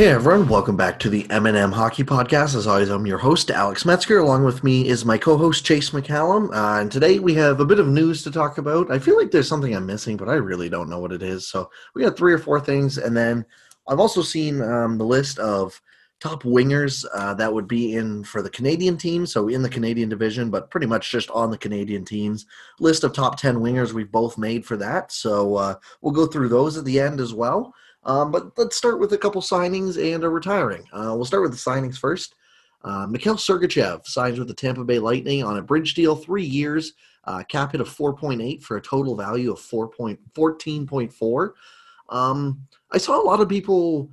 Hey everyone, welcome back to the M&M Hockey Podcast. As always, I'm your host, Alex Metzger. Along with me is my co-host, Chase McCallum. Uh, and today we have a bit of news to talk about. I feel like there's something I'm missing, but I really don't know what it is. So we got three or four things. And then I've also seen um, the list of top wingers uh, that would be in for the Canadian team. So in the Canadian division, but pretty much just on the Canadian teams. List of top 10 wingers we've both made for that. So uh, we'll go through those at the end as well. Um, but let's start with a couple signings and a retiring. Uh, we'll start with the signings first. Uh, Mikhail Sergachev signs with the Tampa Bay Lightning on a bridge deal, three years, uh, cap hit of 4.8 for a total value of 4.14.4. Um, I saw a lot of people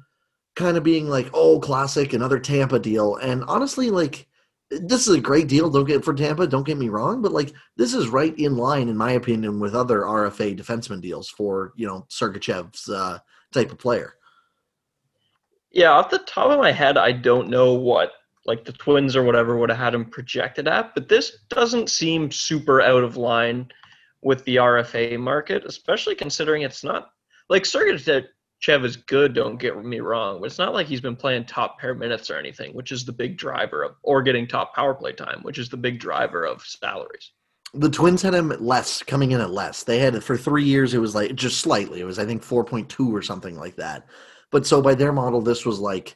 kind of being like, "Oh, classic, another Tampa deal," and honestly, like this is a great deal. Don't get for Tampa. Don't get me wrong, but like this is right in line, in my opinion, with other RFA defenseman deals for you know Sergachev's uh, type of player. Yeah, off the top of my head, I don't know what like the Twins or whatever would have had him projected at, but this doesn't seem super out of line with the RFA market, especially considering it's not like Sergachev is good. Don't get me wrong, but it's not like he's been playing top pair minutes or anything, which is the big driver of, or getting top power play time, which is the big driver of salaries the Twins had him less, coming in at less. They had it for three years. It was like just slightly. It was I think four point two or something like that. But so by their model, this was like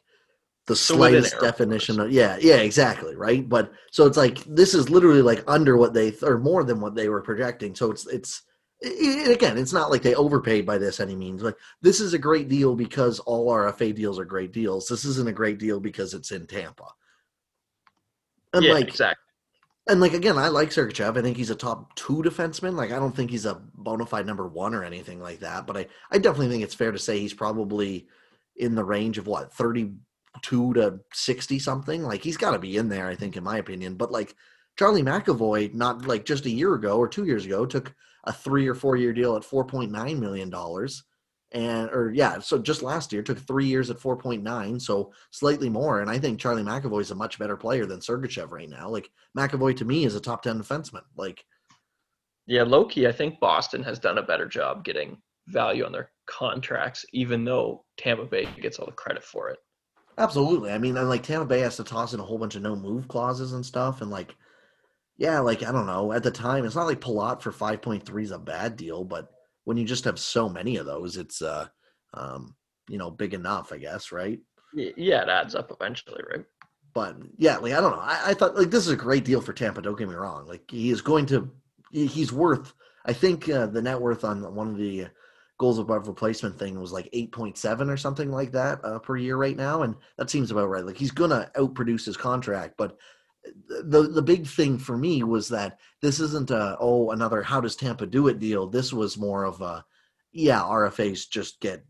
the slightest definition of yeah, yeah, exactly, right. But so it's like this is literally like under what they or more than what they were projecting. So it's it's it, again, it's not like they overpaid by this any means. Like this is a great deal because all RFA deals are great deals. This isn't a great deal because it's in Tampa. And yeah, like exactly and like again, I like Sergachev. I think he's a top two defenseman. Like I don't think he's a bona fide number one or anything like that. But I, I definitely think it's fair to say he's probably in the range of what thirty two to sixty something. Like he's got to be in there. I think, in my opinion. But like Charlie McAvoy, not like just a year ago or two years ago, took a three or four year deal at four point nine million dollars and or yeah, so just last year took three years at 4.9, so slightly more. And I think Charlie McAvoy is a much better player than Sergachev right now. Like McAvoy to me is a top 10 defenseman. Like, yeah, Loki, I think Boston has done a better job getting value on their contracts, even though Tampa Bay gets all the credit for it. Absolutely. I mean, and like Tampa Bay has to toss in a whole bunch of no move clauses and stuff, and like, yeah, like I don't know. At the time, it's not like Palat for 5.3 is a bad deal, but when you just have so many of those, it's uh, um, you know, big enough, I guess, right? Yeah, it adds up eventually, right? But yeah, like I don't know. I, I thought like this is a great deal for Tampa. Don't get me wrong. Like he is going to, he's worth. I think uh, the net worth on one of the goals above replacement thing was like 8.7 or something like that uh, per year right now and that seems about right like he's gonna outproduce his contract but the the big thing for me was that this isn't a oh another how does Tampa do it deal. This was more of a yeah RFAs just get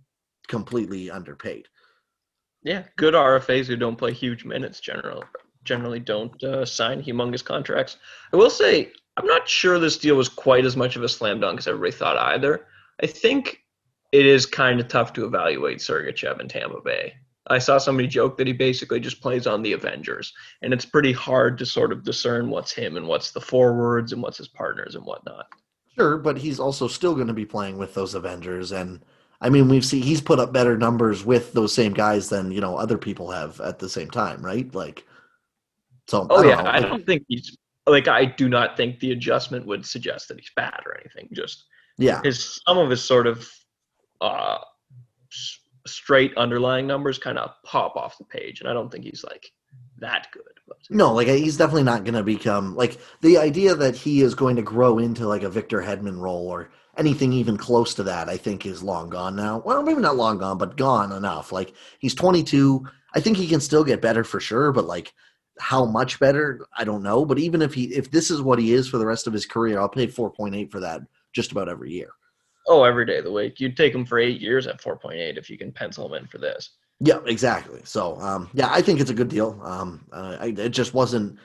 completely underpaid. Yeah, good RFAs who don't play huge minutes generally generally don't uh, sign humongous contracts. I will say I'm not sure this deal was quite as much of a slam dunk as everybody thought either. I think it is kind of tough to evaluate Sergachev in Tampa Bay. I saw somebody joke that he basically just plays on the Avengers, and it's pretty hard to sort of discern what's him and what's the forwards and what's his partners and whatnot. Sure, but he's also still going to be playing with those Avengers, and I mean we've seen he's put up better numbers with those same guys than you know other people have at the same time, right? Like, so oh I yeah, know. I don't think he's like I do not think the adjustment would suggest that he's bad or anything. Just yeah, his some of his sort of uh straight underlying numbers kind of pop off the page, and I don't think he's like that good. But. No, like he's definitely not going to become like the idea that he is going to grow into like a Victor Hedman role or anything even close to that. I think is long gone now. Well, maybe not long gone, but gone enough. Like he's 22. I think he can still get better for sure, but like how much better, I don't know. But even if he if this is what he is for the rest of his career, I'll pay 4.8 for that just about every year. Oh, every day of the week. You'd take him for eight years at 4.8 if you can pencil him in for this. Yeah, exactly. So, um, yeah, I think it's a good deal. Um, uh, I, it just wasn't.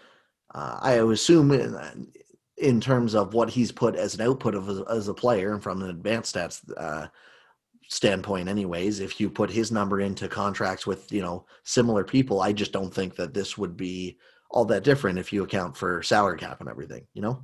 Uh, I assume in, in, terms of what he's put as an output of as a player and from an advanced stats uh, standpoint, anyways. If you put his number into contracts with you know similar people, I just don't think that this would be all that different if you account for salary cap and everything. You know.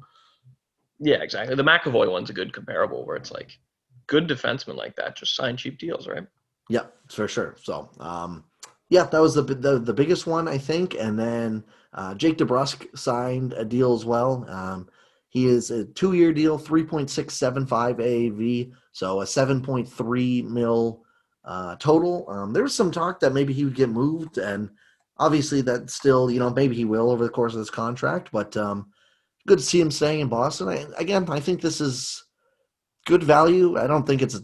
Yeah, exactly. The McAvoy one's a good comparable where it's like good defensemen like that just sign cheap deals, right? Yeah, for sure. So, um, Yeah, that was the the, the biggest one, I think. And then uh, Jake DeBrusk signed a deal as well. Um, he is a two year deal, 3.675 AAV, so a 7.3 mil uh, total. Um, there was some talk that maybe he would get moved, and obviously that still, you know, maybe he will over the course of this contract, but um, good to see him staying in Boston. I, again, I think this is good value. I don't think it's,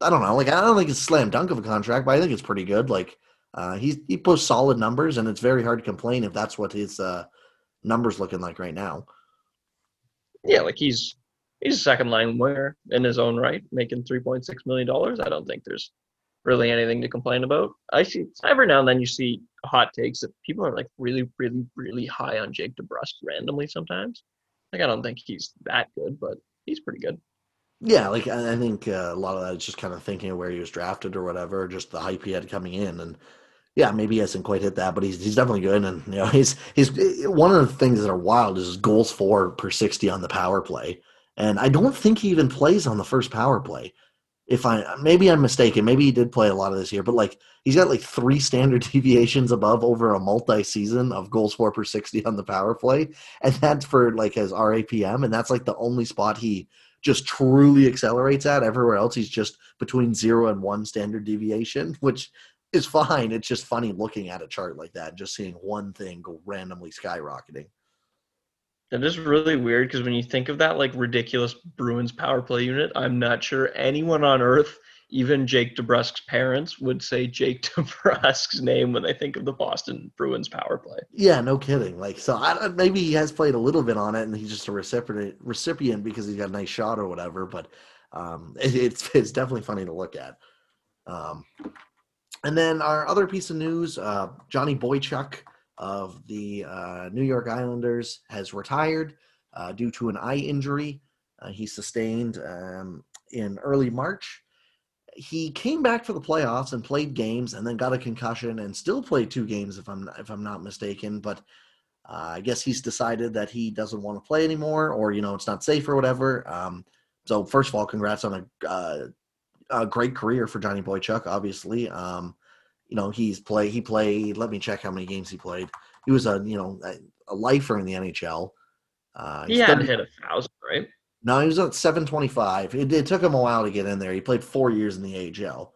I don't know, like I don't think it's a slam dunk of a contract, but I think it's pretty good. Like uh, he he posts solid numbers, and it's very hard to complain if that's what his uh, numbers looking like right now. Yeah, like he's he's a second line winger in his own right, making three point six million dollars. I don't think there's really anything to complain about. I see every now and then you see hot takes that people are like really, really, really high on Jake DeBrusk randomly sometimes. Like I don't think he's that good, but he's pretty good. Yeah, like I think uh, a lot of that is just kind of thinking of where he was drafted or whatever, just the hype he had coming in, and yeah, maybe he hasn't quite hit that, but he's he's definitely good. And you know, he's he's one of the things that are wild is goals for per sixty on the power play, and I don't think he even plays on the first power play if I maybe I'm mistaken, maybe he did play a lot of this year, but like he's got like three standard deviations above over a multi season of goals for per sixty on the power play, and that's for like his RAPM, and that's like the only spot he just truly accelerates at. Everywhere else, he's just between zero and one standard deviation, which is fine. It's just funny looking at a chart like that, just seeing one thing go randomly skyrocketing. That is really weird because when you think of that like ridiculous Bruins power play unit, I'm not sure anyone on earth, even Jake DeBrusk's parents, would say Jake DeBrusk's name when they think of the Boston Bruins power play. Yeah, no kidding. Like, so I, maybe he has played a little bit on it, and he's just a recipient recipient because he's got a nice shot or whatever. But um, it, it's it's definitely funny to look at. Um, and then our other piece of news: uh, Johnny Boychuk of the uh, New York Islanders has retired uh, due to an eye injury uh, he sustained um, in early March. He came back for the playoffs and played games, and then got a concussion and still played two games, if I'm if I'm not mistaken. But uh, I guess he's decided that he doesn't want to play anymore, or you know, it's not safe or whatever. Um, so first of all, congrats on a, uh, a great career for Johnny Boychuk. Obviously, um, you know he's play he played let me check how many games he played. He was a you know a, a lifer in the nhl uh, he hadn't hit a thousand right? No he was at 725 it, it, took him a while to get in there. He played four years in the ahl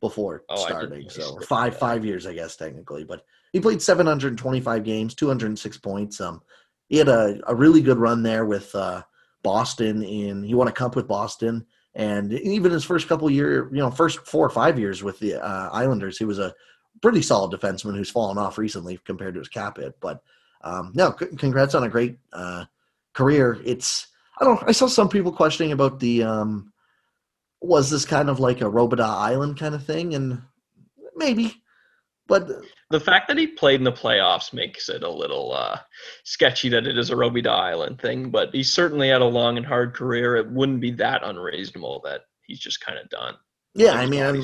before oh, starting so five five years i guess technically but he played 725 games 206 points. Um he had a, a really good run there with uh boston in he won a cup with boston and even his first couple year, you know, first four or five years with the uh, Islanders, he was a pretty solid defenseman who's fallen off recently compared to his cap hit. But um, no, c- congrats on a great uh, career. It's I don't. I saw some people questioning about the um, was this kind of like a Robidas Island kind of thing, and maybe but the fact that he played in the playoffs makes it a little uh, sketchy that it is a Robidas Island thing. But he certainly had a long and hard career. It wouldn't be that unreasonable that he's just kind of done. Yeah, I mean, I'm,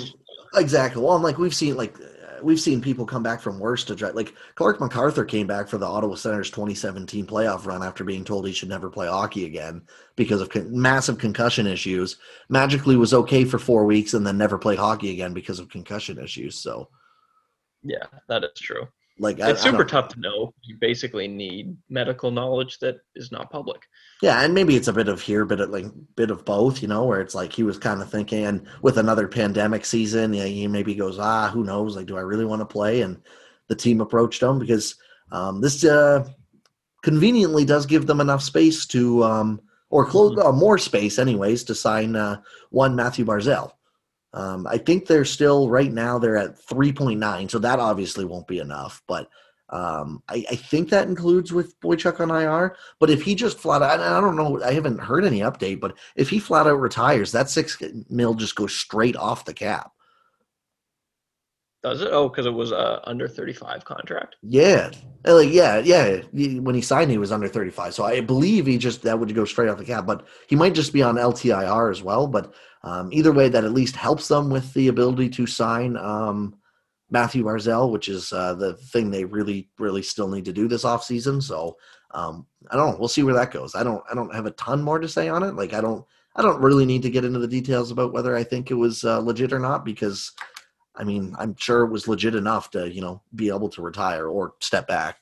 exactly. Well, like we've seen, like we've seen people come back from worse to try. Like Clarke MacArthur came back for the Ottawa Senators 2017 playoff run after being told he should never play hockey again because of con- massive concussion issues. Magically was okay for four weeks and then never played hockey again because of concussion issues. So yeah, that is true. Like it's I, super I tough to know. You basically need medical knowledge that is not public. Yeah, and maybe it's a bit of here, of like bit of both, you know, where it's like he was kind of thinking and with another pandemic season, yeah, he maybe goes, ah, who knows? Like, do I really want to play? And the team approached him because um, this uh, conveniently does give them enough space to, um, or close mm-hmm. uh, more space, anyways, to sign uh, one Mathew Barzal. Um, I think they're still right now they're at 3.9, so that obviously won't be enough. But um, I, I, think that includes with Boychuk on IR. But if he just flat out, I don't know, I haven't heard any update. But if he flat out retires, that six mil just goes straight off the cap. Does it? Oh, because it was a under thirty five contract. Yeah, like yeah, yeah. When he signed, he was under thirty five. So I believe he just that would go straight off the cap. But he might just be on LTIR as well. But um, either way, that at least helps them with the ability to sign um, Mathew Barzal, which is uh, the thing they really, really still need to do this offseason. So um, I don't know. We'll see where that goes. I don't. I don't have a ton more to say on it. Like I don't. I don't really need to get into the details about whether I think it was uh, legit or not because I mean, I'm sure it was legit enough to, you know, be able to retire or step back.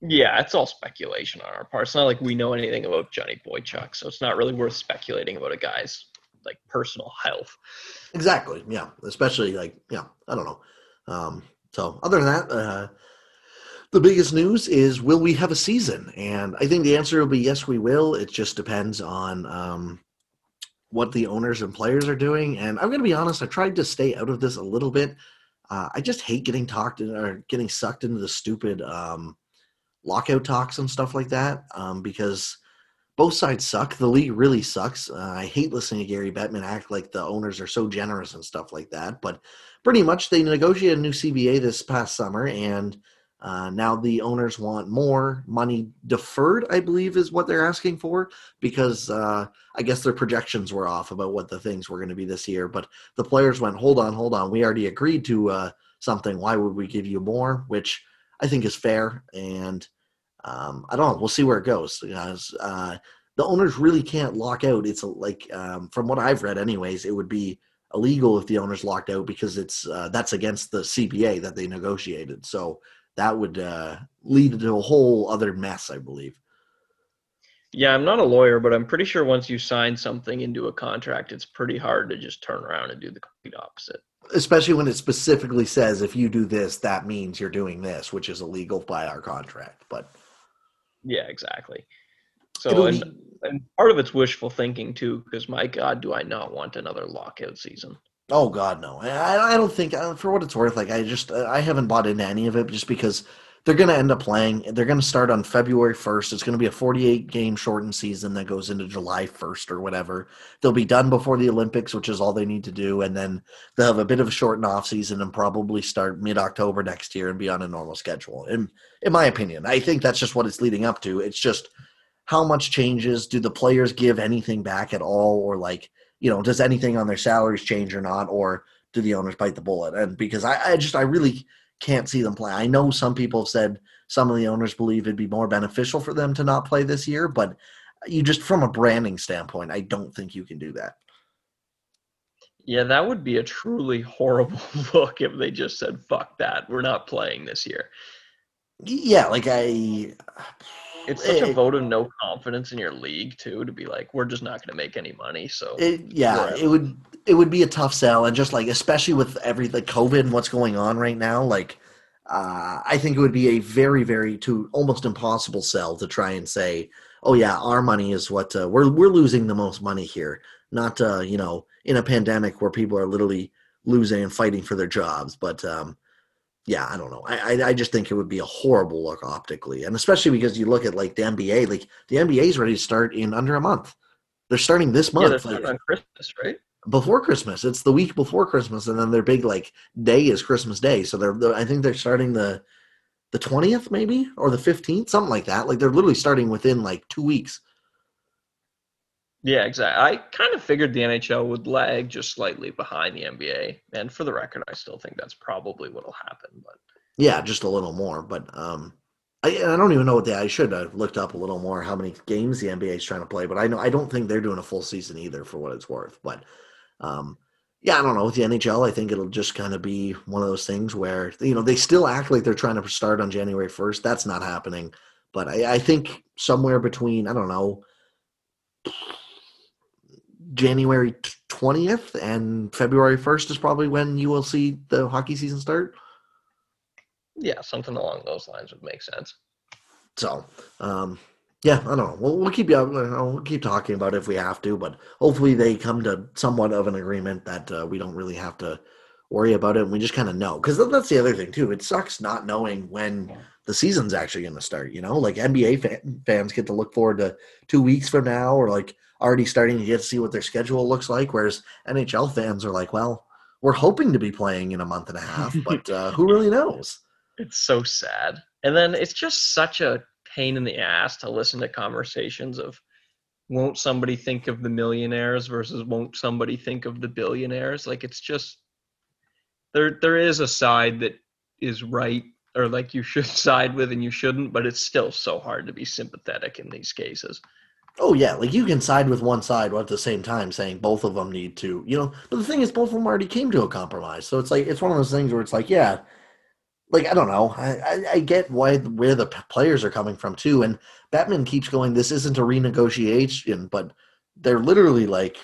Yeah, it's all speculation on our part. It's not like we know anything about Johnny Boychuk, so it's not really worth speculating about a guy's like personal health. Exactly. Yeah. Especially like, yeah, I don't know. Um, so other than that, uh, the biggest news is will we have a season? And I think the answer will be yes, we will. It just depends on um, what the owners and players are doing. And I'm going to be honest, I tried to stay out of this a little bit. Uh, I just hate getting talked in, or getting sucked into the stupid um, lockout talks and stuff like that um, because both sides suck. The league really sucks. Uh, I hate listening to Gary Bettman act like the owners are so generous and stuff like that. But pretty much, they negotiated a new CBA this past summer, and uh, now the owners want more money deferred. I believe is what they're asking for because uh, I guess their projections were off about what the things were going to be this year. But the players went, "Hold on, hold on. We already agreed to uh, something. Why would we give you more?" Which I think is fair and um, I don't know. We'll see where it goes. Uh, the owners really can't lock out. It's a, like um, from what I've read, anyways, it would be illegal if the owners locked out because it's uh, that's against the CBA that they negotiated. So that would uh, lead to a whole other mess, I believe. Yeah, I'm not a lawyer, but I'm pretty sure once you sign something into a contract, it's pretty hard to just turn around and do the complete opposite. Especially when it specifically says if you do this, that means you're doing this, which is illegal by our contract. But yeah, exactly. So and, and part of it's wishful thinking too, because my God, do I not want another lockout season? Oh God, no. I, I don't think uh, for what it's worth. Like I just uh, I haven't bought into any of it just because they're going to end up playing. They're going to start on February 1st. It's going to be a 48 game shortened season that goes into July 1st or whatever. They'll be done before the Olympics, which is all they need to do. And then they'll have a bit of a shortened off season and probably start mid October next year and be on a normal schedule. In, in my opinion, I think that's just what it's leading up to. It's just how much changes? Do the players give anything back at all? Or like, you know, does anything on their salaries change or not? Or do the owners bite the bullet? And because I, I just, I really, can't see them play. I know some people have said some of the owners believe it'd be more beneficial for them to not play this year, but you just from a branding standpoint, I don't think you can do that. Yeah, that would be a truly horrible look if they just said "fuck that, we're not playing this year." Yeah, like I. It's such it, a vote of no confidence in your league too to be like, we're just not going to make any money. So it, yeah, whatever. it would it would be a tough sell, and just like especially with every like COVID and what's going on right now, like uh, I think it would be a very very to almost impossible sell to try and say, oh yeah, our money is what uh, we're we're losing the most money here, not uh, you know in a pandemic where people are literally losing and fighting for their jobs, but um, yeah, I don't know. I, I just think it would be a horrible look optically, and especially because you look at like the NBA. Like the NBA is ready to start in under a month. They're starting this month. Yeah, they're like, on Christmas, right? Before Christmas, it's the week before Christmas, and then their big like day is Christmas Day. So they're, they're I think they're starting the the twentieth maybe or the fifteenth, something like that. Like they're literally starting within like two weeks. Yeah, exactly. I kind of figured the NHL would lag just slightly behind the NBA, and for the record, I still think that's probably what'll happen. But yeah, just a little more. But um, I, I don't even know what they. I should have looked up a little more how many games the NBA is trying to play. But I know I don't think they're doing a full season either, for what it's worth. But um, yeah, I don't know with the NHL. I think it'll just kind of be one of those things where you know they still act like they're trying to start on January first. That's not happening. But I, I think somewhere between I don't know January 20th and February 1st is probably when you will see the hockey season start. Yeah, something along those lines would make sense. So, um, yeah, I don't know. We'll, we'll keep you. up. We'll keep talking about it if we have to, but hopefully they come to somewhat of an agreement that uh, we don't really have to worry about it, and we just kind of know. Because that's the other thing too. It sucks not knowing when the season's actually going to start. You know, like NBA fan, fans get to look forward to two weeks from now, or like already starting to get to see what their schedule looks like. Whereas NHL fans are like, well, we're hoping to be playing in a month and a half, but uh, who really knows? It's so sad. And then it's just such a pain in the ass to listen to conversations of won't somebody think of the millionaires versus won't somebody think of the billionaires? Like it's just there there is a side that is right or like you should side with and you shouldn't, but it's still so hard to be sympathetic in these cases. Oh yeah, like you can side with one side while at the same time saying both of them need to, you know. But the thing is, both of them already came to a compromise, so it's like it's one of those things where it's like, yeah, like I don't know, I I, I get why where the players are coming from too, and Bettman keeps going. This isn't a renegotiation, but they're literally like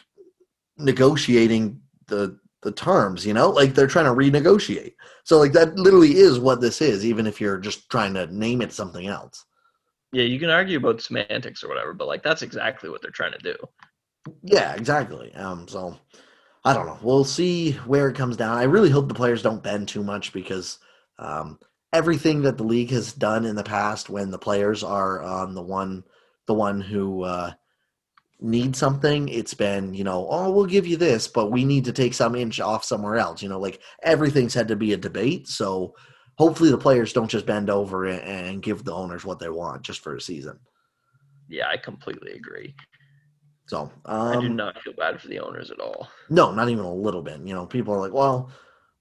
negotiating the the terms, you know, like they're trying to renegotiate. So like that literally is what this is, even if you're just trying to name it something else. Yeah, you can argue about semantics or whatever, but like that's exactly what they're trying to do. Yeah, exactly. Um, so I don't know. We'll see where it comes down. I really hope the players don't bend too much because um, everything that the league has done in the past, when the players are on the one, the one who uh, need something, it's been you know, oh, we'll give you this, but we need to take some inch off somewhere else. You know, like everything's had to be a debate. So hopefully the players don't just bend over and give the owners what they want just for a season. Yeah, I completely agree. So um, I do um, not feel bad for the owners at all. No, not even a little bit. You know, people are like, well,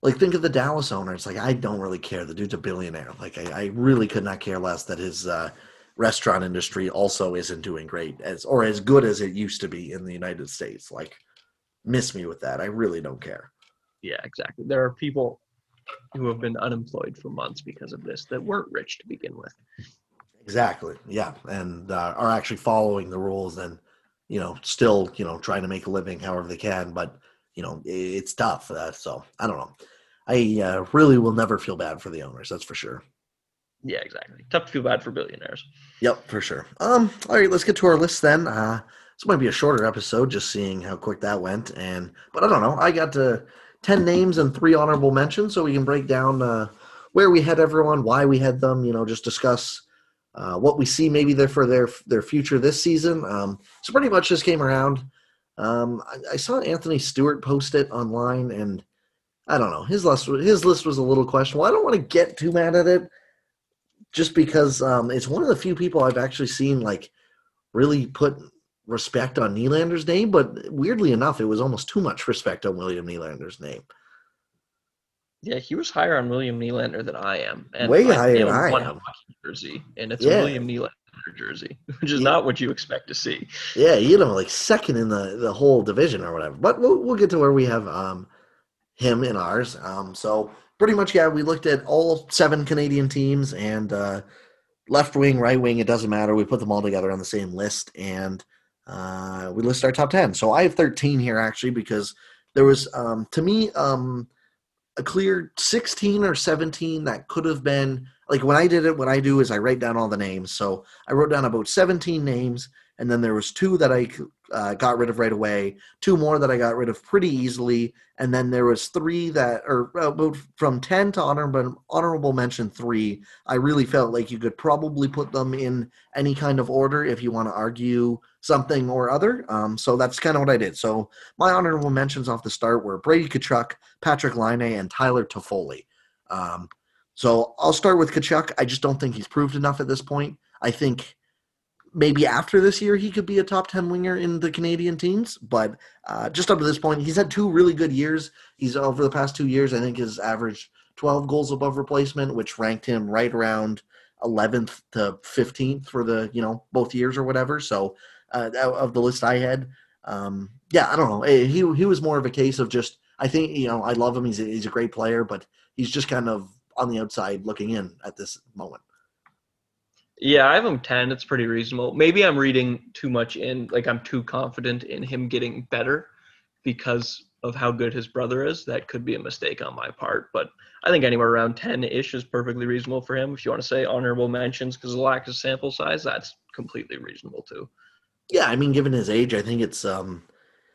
like think of the Dallas owner. It's like I don't really care. The dude's a billionaire. Like I, I really could not care less that his uh, restaurant industry also isn't doing great as or as good as it used to be in the United States. Like miss me with that. I really don't care. Yeah, exactly. There are people who have been unemployed for months because of this that weren't rich to begin with. Exactly. Yeah, and uh, are actually following the rules and you know still you know trying to make a living however they can, but you know it's tough. Uh, so I don't know. I uh, really will never feel bad for the owners. That's for sure. Yeah, exactly. Tough to feel bad for billionaires. Yep, for sure. Um, all right, let's get to our list then. Uh, this might be a shorter episode, just seeing how quick that went. And but I don't know. I got to 10 names and three honorable mentions so we can break down uh, where we had everyone, why we had them, you know, just discuss uh, what we see maybe there for their their future this season. Um, so pretty much just came around. Um, I, I, saw Anthony Stewart post it online, and I don't know his list. His list was a little questionable. I don't want to get too mad at it, just because um, it's one of the few people I've actually seen like really put respect on Nylander's name, but weirdly enough, it was almost too much respect on William Nylander's name. Yeah, he was higher on William Nylander than I am, and way higher than I am. Jersey, and it's yeah. William Nylander jersey, which is yeah. not what you expect to see. Yeah, you know, like second in the the whole division or whatever. But we'll we'll get to where we have um him in ours. Um, so pretty much, yeah, we looked at all seven Canadian teams and uh, left wing, right wing. It doesn't matter. We put them all together on the same list and uh, we list our top 10. So I have 13 here actually because there was, um, to me, um, a clear 16 or 17 that could have been like when I did it, what I do is I write down all the names. So I wrote down about 17 names and then there was two that I uh, got rid of right away, two more that I got rid of pretty easily, and then there was three that, or about from ten to honorable honorable mention three. I really felt like you could probably put them in any kind of order if you want to argue something or other. Um, so that's kind of what I did. So my honorable mentions off the start were Brady Tkachuk, Patrick Laine, and Tyler Toffoli. Um, so I'll start with Tkachuk. I just don't think he's proved enough at this point. I think maybe after this year he could be a top 10 winger in the Canadian teams. But uh, just up to this point, he's had two really good years. He's over the past two years, I think, has averaged 12 goals above replacement, which ranked him right around 11th to 15th for the, you know, both years or whatever. So uh, of the list I had, um, yeah, I don't know. Eh, he, he was more of a case of just, I think, you know, I love him. He's a, he's a great player, but he's just kind of on the outside looking in at this moment. Yeah, I have him 10. It's pretty reasonable. Maybe I'm reading too much in, like I'm too confident in him getting better because of how good his brother is. That could be a mistake on my part, but I think anywhere around 10 ish is perfectly reasonable for him. If you want to say honorable mentions because of lack of sample size, that's completely reasonable too. Yeah, I mean, given his age, I think it's, um,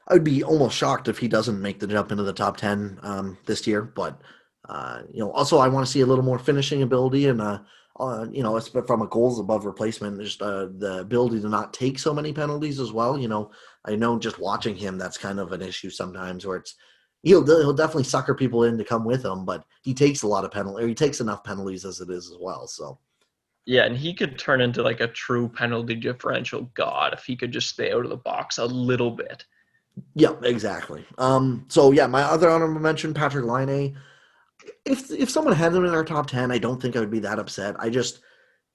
I would be almost shocked if he doesn't make the jump into the top 10 um, this year, but, uh, you know, also I want to see a little more finishing ability and, uh, uh, you know, from a goals above replacement, just uh, the ability to not take so many penalties as well. You know, I know just watching him, that's kind of an issue sometimes where it's he'll he'll definitely sucker people in to come with him, but he takes a lot of penalty, or he takes enough penalties as it is as well. So. Yeah, and he could turn into like a true penalty differential god if he could just stay out of the box a little bit. Yeah, exactly. Um, so yeah, my other honorable mention, Patrick Laine if if someone had them in our top ten, I don't think I would be that upset. I just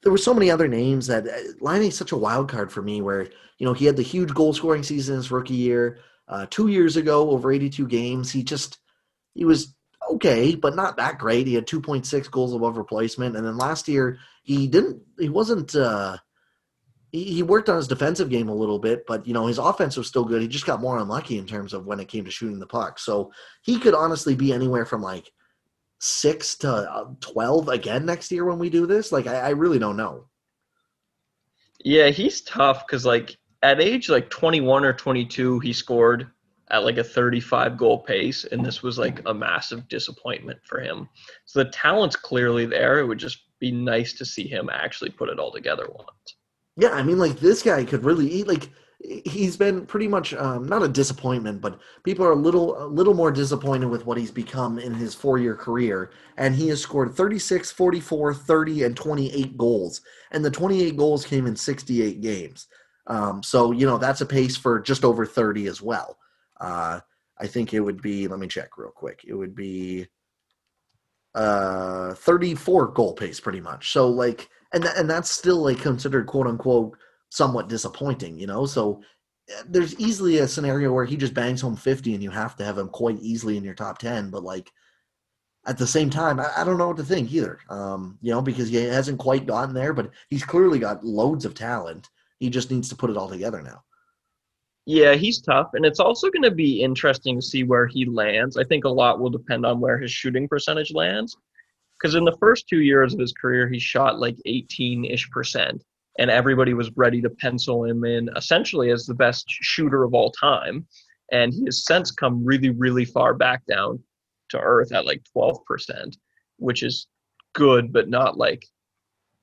there were so many other names that uh, Laine is such a wild card for me. Where you know he had the huge goal scoring season his rookie year. Uh, two years ago, over 82 games, he just he was okay, but not that great. He had 2.6 goals above replacement, and then last year he didn't. He wasn't. Uh, he worked on his defensive game a little bit, but you know his offense was still good. He just got more unlucky in terms of when it came to shooting the puck. So he could honestly be anywhere from like six to uh, twelve again next year when we do this. Like I, I really don't know. Yeah, he's tough because like at age like 21 or 22, he scored at like a 35 goal pace, and this was like a massive disappointment for him. So the talent's clearly there. It would just be nice to see him actually put it all together once. Yeah, I mean, like this guy could really eat. Like he's been pretty much um, not a disappointment, but people are a little a little more disappointed with what he's become in his four year career. And he has scored 36, 44, 30, and 28 goals. And the 28 goals came in 68 games. Um, so you know that's a pace for just over 30 as well. Uh, I think it would be. Let me check real quick. It would be uh 34 goal pace pretty much. So like and th- and that's still like considered quote unquote somewhat disappointing, you know. So eh, there's easily a scenario where he just bangs home 50 and you have to have him quite easily in your top 10, but like at the same time, I, I don't know what to think either. Um, you know, because he hasn't quite gotten there, but he's clearly got loads of talent. He just needs to put it all together now. Yeah, he's tough, and it's also going to be interesting to see where he lands. I think a lot will depend on where his shooting percentage lands because in the first two years of his career, he shot like 18 ish percent, and everybody was ready to pencil him in essentially as the best shooter of all time. And he has since come really, really far back down to earth at like 12 percent, which is good, but not like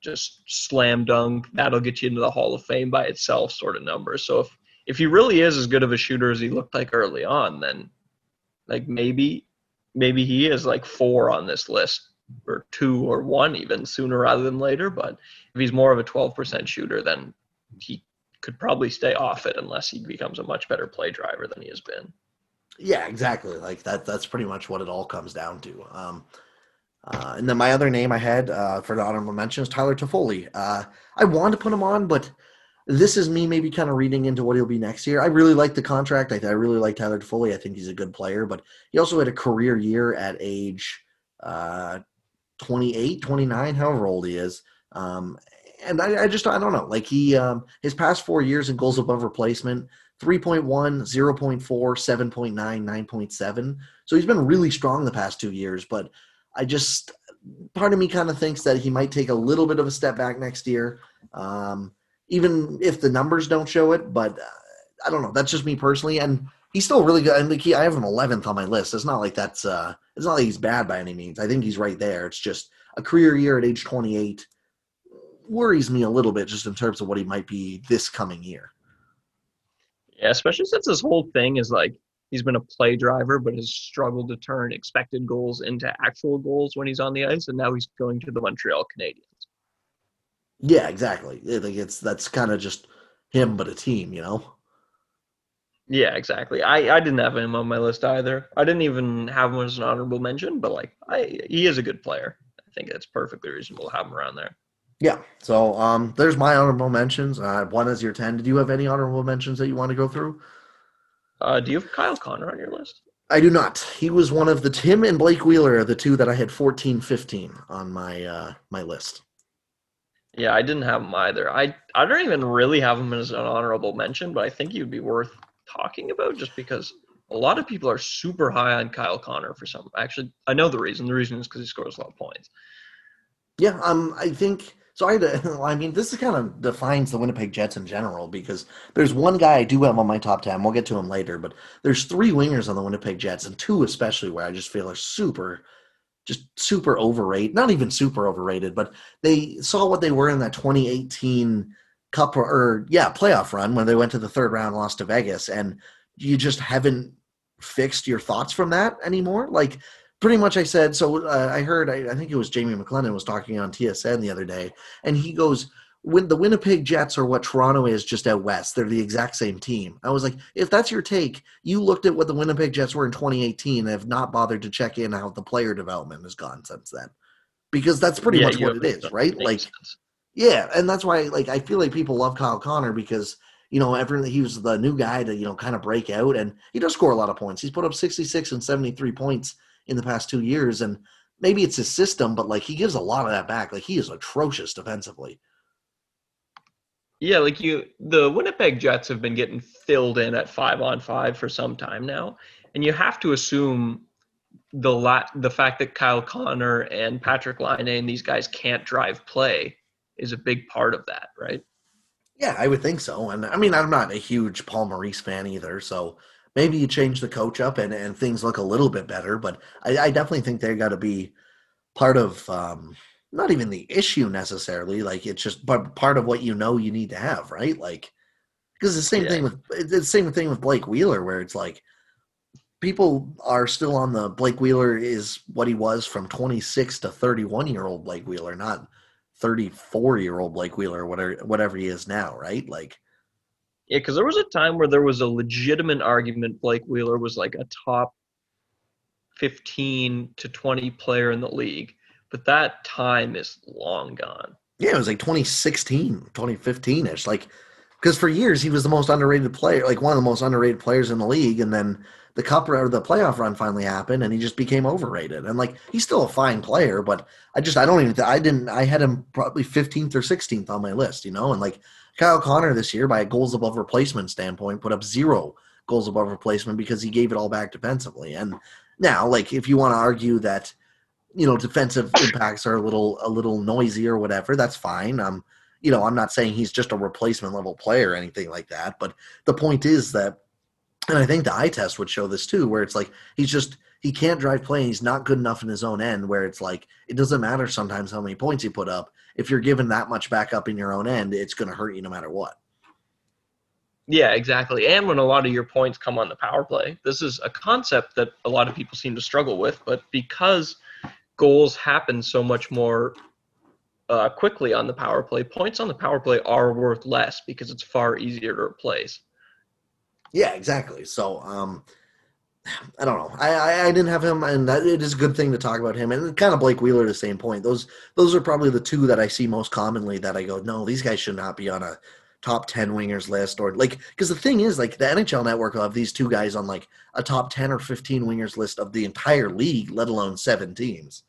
just slam dunk. That'll get you into the Hall of Fame by itself, sort of number. So if if he really is as good of a shooter as he looked like early on, then like maybe maybe he is like four on this list or two or one even sooner rather than later. But if he's more of a 12% shooter, then he could probably stay off it unless he becomes a much better play driver than he has been. Yeah, exactly. Like that. That's pretty much what it all comes down to. Um, uh, and then my other name I had uh, for the honorable mention is Tyler Toffoli. Uh, I wanted to put him on, but this is me maybe kind of reading into what he'll be next year. I really like the contract. I, I really like Tyler Toffoli. I think he's a good player, but he also had a career year at age uh, 28, 29, however old he is. Um, and I, I, just I don't know. Like he um, his past four years in goals above replacement, 3.1, 0.4, 7.9, 9.7. So he's been really strong the past two years, but I just part of me kind of thinks that he might take a little bit of a step back next year. Um, even if the numbers don't show it, but uh, I don't know. That's just me personally. And he's still really good. And like he, I have him 11th on my list. It's not like that's uh, it's not like he's bad by any means. I think he's right there. It's just a career year at age 28 worries me a little bit just in terms of what he might be this coming year. Yeah, especially since his whole thing is like he's been a play driver, but has struggled to turn expected goals into actual goals when he's on the ice, and now he's going to the Montreal Canadiens. Yeah, exactly. I think it's that's kind of just him, but a team, you know. Yeah, exactly. I, I didn't have him on my list either. I didn't even have him as an honorable mention, but like I he is a good player. I think it's perfectly reasonable to have him around there. Yeah. So um there's my honorable mentions. Uh one is your ten. Did you have any honorable mentions that you want to go through? Uh do you have Kyle Connor on your list? I do not. He was one of the Tim and Blake Wheeler, the two that I had 14, 15 on my uh my list. Yeah, I didn't have him either. I I don't even really have him as an honorable mention, but I think he would be worth talking about just because a lot of people are super high on Kyle Connor for some. Actually, I know the reason. The reason is because he scores a lot of points. Yeah, um, I think so. I, I mean, this is kind of defines the Winnipeg Jets in general because there's one guy I do have on my top ten. We'll get to him later, but there's three wingers on the Winnipeg Jets and two especially where I just feel are super, just super overrated. Not even super overrated, but they saw what they were in that 2018 cup or, yeah playoff run when they went to the third round lost to vegas and you just haven't fixed your thoughts from that anymore like pretty much i said so uh, i heard I, I, think it was jamie mclennan was talking on tsn the other day and he goes when the winnipeg jets are what toronto is just out west. They're the exact same team. I was like if that's your take you looked at what the winnipeg jets were in 2018 and have not bothered to check in how the player development has gone since then. Because that's pretty yeah, much what it is right? like sense Yeah, and that's why like I feel like people love Kyle Connor because you know everyone he was the new guy to you know kind of break out, and he does score a lot of points. He's put up sixty six and seventy three points in the past two years, and maybe it's his system, but like he gives a lot of that back. Like he is atrocious defensively. Yeah, like you, the Winnipeg Jets have been getting filled in at five on five for some time now, and you have to assume the la- the fact that Kyle Connor and Patrick Laine and these guys can't drive play is a big part of that, right? Yeah, I would think so. And I mean, I'm not a huge Paul Maurice fan either, so maybe you change the coach up and, and things look a little bit better. But I, I definitely think they got to be part of um, not even the issue necessarily. Like it's just but part of what you know you need to have, right? Like because the same Yeah. thing with it's the same thing with Blake Wheeler, where it's like people are still on the Blake Wheeler is what he was from 26 to 31 year old Blake Wheeler, not 34 year old Blake Wheeler, whatever whatever he is now, right? Like Yeah, because there was a time where there was a legitimate argument Blake Wheeler was like a top 15 to 20 player in the league, but that time is long gone. Yeah, it was like 2016, 2015 ish. Like, because for years he was the most underrated player, like one of the most underrated players in the league. And then the cup or the playoff run finally happened and he just became overrated. And like, he's still a fine player, but I just, I don't even, I didn't, I had him probably 15th or 16th on my list, you know? And like Kyle Connor this year, by a goals above replacement standpoint, put up zero goals above replacement because he gave it all back defensively. And now, like, if you want to argue that, you know defensive impacts are a little a little noisy or whatever that's fine um you know i'm not saying he's just a replacement level player or anything like that but the point is that and i think the eye test would show this too where it's like he's just he can't drive play and he's not good enough in his own end where it's like it doesn't matter sometimes how many points he put up if you're given that much back up in your own end it's going to hurt you no matter what Yeah, exactly. And when a lot of your points come on the power play, this is a concept that a lot of people seem to struggle with. But because goals happen so much more uh, quickly on the power play, points on the power play are worth less because it's far easier to replace. Yeah, exactly. So, um, I don't know. I, I, I didn't have him, and that, it is a good thing to talk about him. And kind of Blake Wheeler, the same point. Those those are probably the two that I see most commonly that I go, no, these guys should not be on a top ten wingers list, or like because the thing is, like the NHL Network will have these two guys on like a top ten or fifteen wingers list of the entire league, let alone seven teams.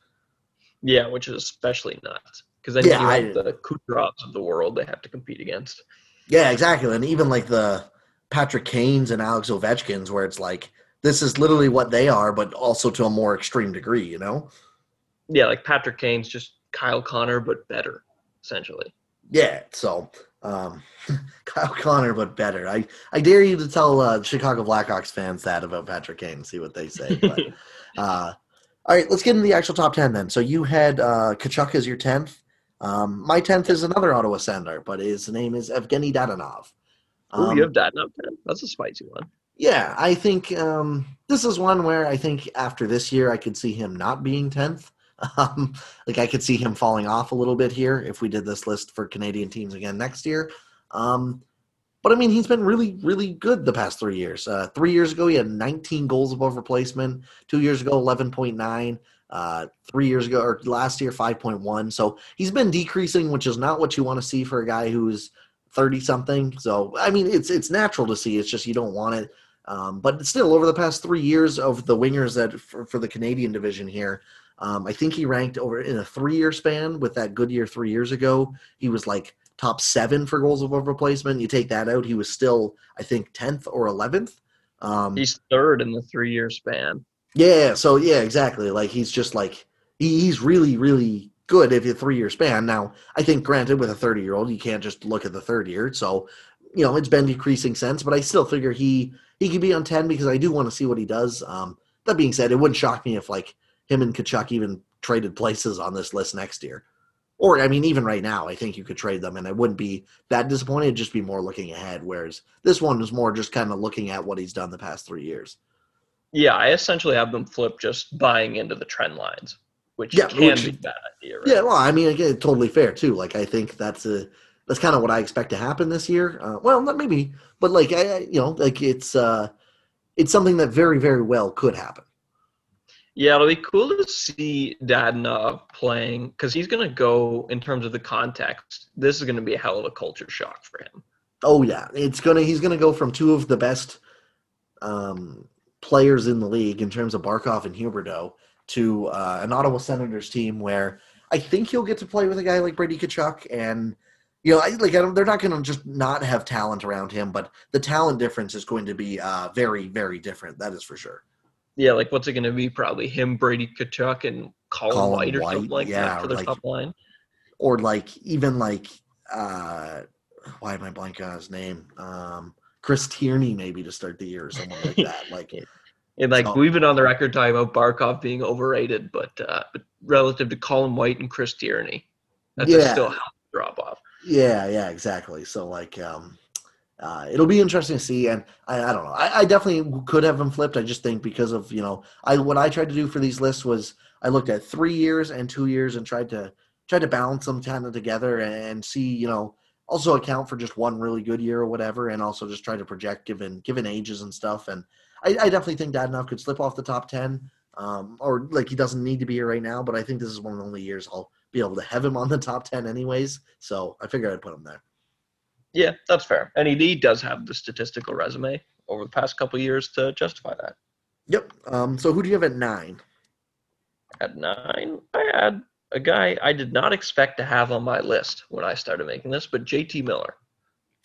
Yeah, which is especially nuts because then Yeah, you I- have the Kucherovs of the world they have to compete against. Yeah, exactly. And even like the Patrick Kanes and Alex Ovechkins, where it's like this is literally what they are, but also to a more extreme degree. You know. Yeah, like Patrick Kane's just Kyle Connor, but better, essentially. Yeah, so um, Kyle Connor, but better. I, I dare you to tell uh, Chicago Blackhawks fans that about Patrick Kane and see what they say. But, uh, all right, let's get into the actual top 10 then. So you had uh, Tkachuk as your 10th. Um, my 10th is another Ottawa Senator, but his name is Evgeny Dadonov. Oh, Um, you have up there. That's a spicy one. Yeah, I think um, this is one where I think after this year, I could see him not being 10th. Um, like I could see him falling off a little bit here if we did this list for Canadian teams again next year. Um, but I mean, he's been really, really good the past three years. Uh, three years ago, he had 19 goals above replacement. Two years ago, 11.9. Uh, three years ago, or last year, 5.1. So he's been decreasing, which is not what you want to see for a guy who's 30 something. So I mean, it's it's natural to see. It's just you don't want it. Um, but still, over the past three years of the wingers that for, for the Canadian division here, um, I think he ranked over in a three-year span with that good year three years ago. He was like top seven for goals above replacement. You take that out, he was still I think tenth or eleventh. Um, He's third in the three year span. yeah, so yeah, exactly. Like he's just like he, he's really, really good if you three year span. Now, I think granted with a thirty year old, you can't just look at the third year. So, you know, it's been decreasing since, but I still figure he he could be on ten because I do want to see what he does. Um, that being said, it wouldn't shock me if like him and Tkachuk even traded places on this list next year. Or I mean, even right now, I think you could trade them, and I wouldn't be that disappointed. It'd just be more looking ahead. Whereas this one was more just kind of looking at what he's done the past three years. Yeah, I essentially have them flip just buying into the trend lines, which Yeah, can which- be a bad idea. Right? Yeah, well, I mean, again, totally fair too. Like, I think that's a that's kind of what I expect to happen this year. Uh, well, not maybe, but like, I, you know, like it's uh, it's something that very, very well could happen. Yeah, it'll be cool to see Dadonov playing because he's going to go in terms of the context. This is going to be a hell of a culture shock for him. Oh yeah, it's gonna. He's gonna go from two of the best um, players in the league in terms of Barkov and Huberdeau to uh, an Ottawa Senators team where I think he'll get to play with a guy like Brady Tkachuk, and you know, I, like I they're not going to just not have talent around him, but the talent difference is going to be uh, very, very different. That is for sure. Yeah, like what's it going to be? Probably him, Brady Tkachuk, and Colin, Colin White or White, something like yeah, that for the like, top line. Or like even like uh, why am I blanking on his name? Um, Chris Tierney maybe to start the year or someone like that. Like, and like so, we've been on the record talking about Barkov being overrated, but uh, but relative to Colin White and Chris Tierney, that's yeah. still a drop off. Yeah, yeah, exactly. So like, um, uh, it'll be interesting to see. And I, I don't know. I, I, definitely could have him flipped. I just think because of you know, I what I tried to do for these lists was I looked at three years and two years and tried to tried to balance them kind of together and see you know also account for just one really good year or whatever, and also just try to project given given ages and stuff. And I, I definitely think Dadonov could slip off the top ten, um, or like he doesn't need to be here right now. But I think this is one of the only years I'll be able to have him on the top ten anyways. So I figured I'd put him there. Yeah, that's fair. And he does have the statistical resume over the past couple years to justify that. Yep. Um, so who do you have at nine? At nine, I had a guy I did not expect to have on my list when I started making this, but JT Miller.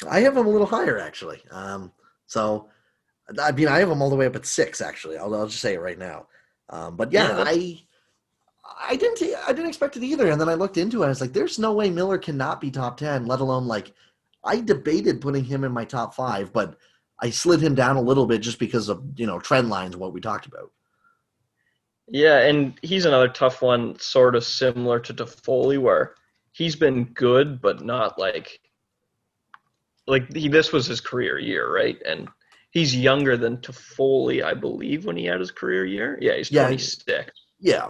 I have him a little higher actually. Um, so, I mean, I have him all the way up at six actually. I'll, I'll just say it right now. Um, but yeah, yeah I, I didn't, I didn't expect it either. And then I looked into it. And I was like, there's no way Miller cannot be top ten, let alone like. I debated putting him in my top five, but I slid him down a little bit just because of you know trend lines, what we talked about. Yeah, and he's another tough one, sort of similar to Toffoli, where he's been good, but not like like he, this was his career year, right? And he's younger than Toffoli, I believe, when he had his career year. Yeah, he's yeah, 26. Yeah.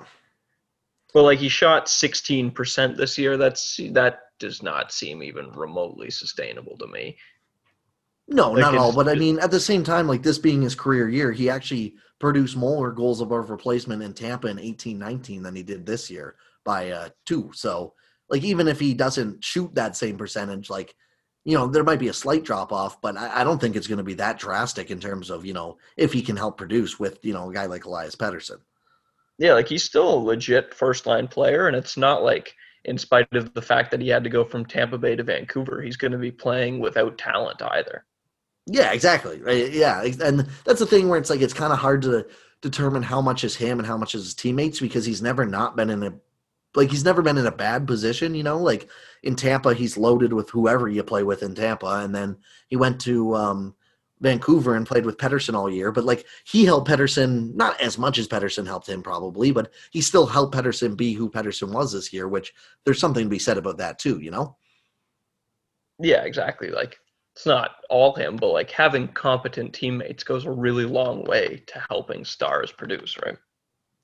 Well, like he shot 16% this year. That's that does not seem even remotely sustainable to me. No, like not at all. But I mean, at the same time, like this being his career year, he actually produced more goals above replacement in Tampa in eighteen nineteen than he did this year by uh, two. So, like, even if he doesn't shoot that same percentage, like, you know, there might be a slight drop off, but I, I don't think it's going to be that drastic in terms of, you know, if he can help produce with, you know, a guy like Elias Pettersson. Yeah, like he's still a legit first line player, and it's not like, in spite of the fact that he had to go from Tampa Bay to Vancouver, he's going to be playing without talent either. Yeah, exactly. Right. Yeah, and that's the thing where it's like it's kind of hard to determine how much is him and how much is his teammates because he's never not been in a like he's never been in a bad position. You know, like in Tampa, he's loaded with whoever you play with in Tampa, and then he went to um, Vancouver and played with Pettersson all year. But like he helped Pettersson not as much as Pettersson helped him probably, but he still helped Pettersson be who Pettersson was this year. Which there's something to be said about that too. You know. Yeah, exactly. Like it's not all him, but like having competent teammates goes a really long way to helping stars produce, right?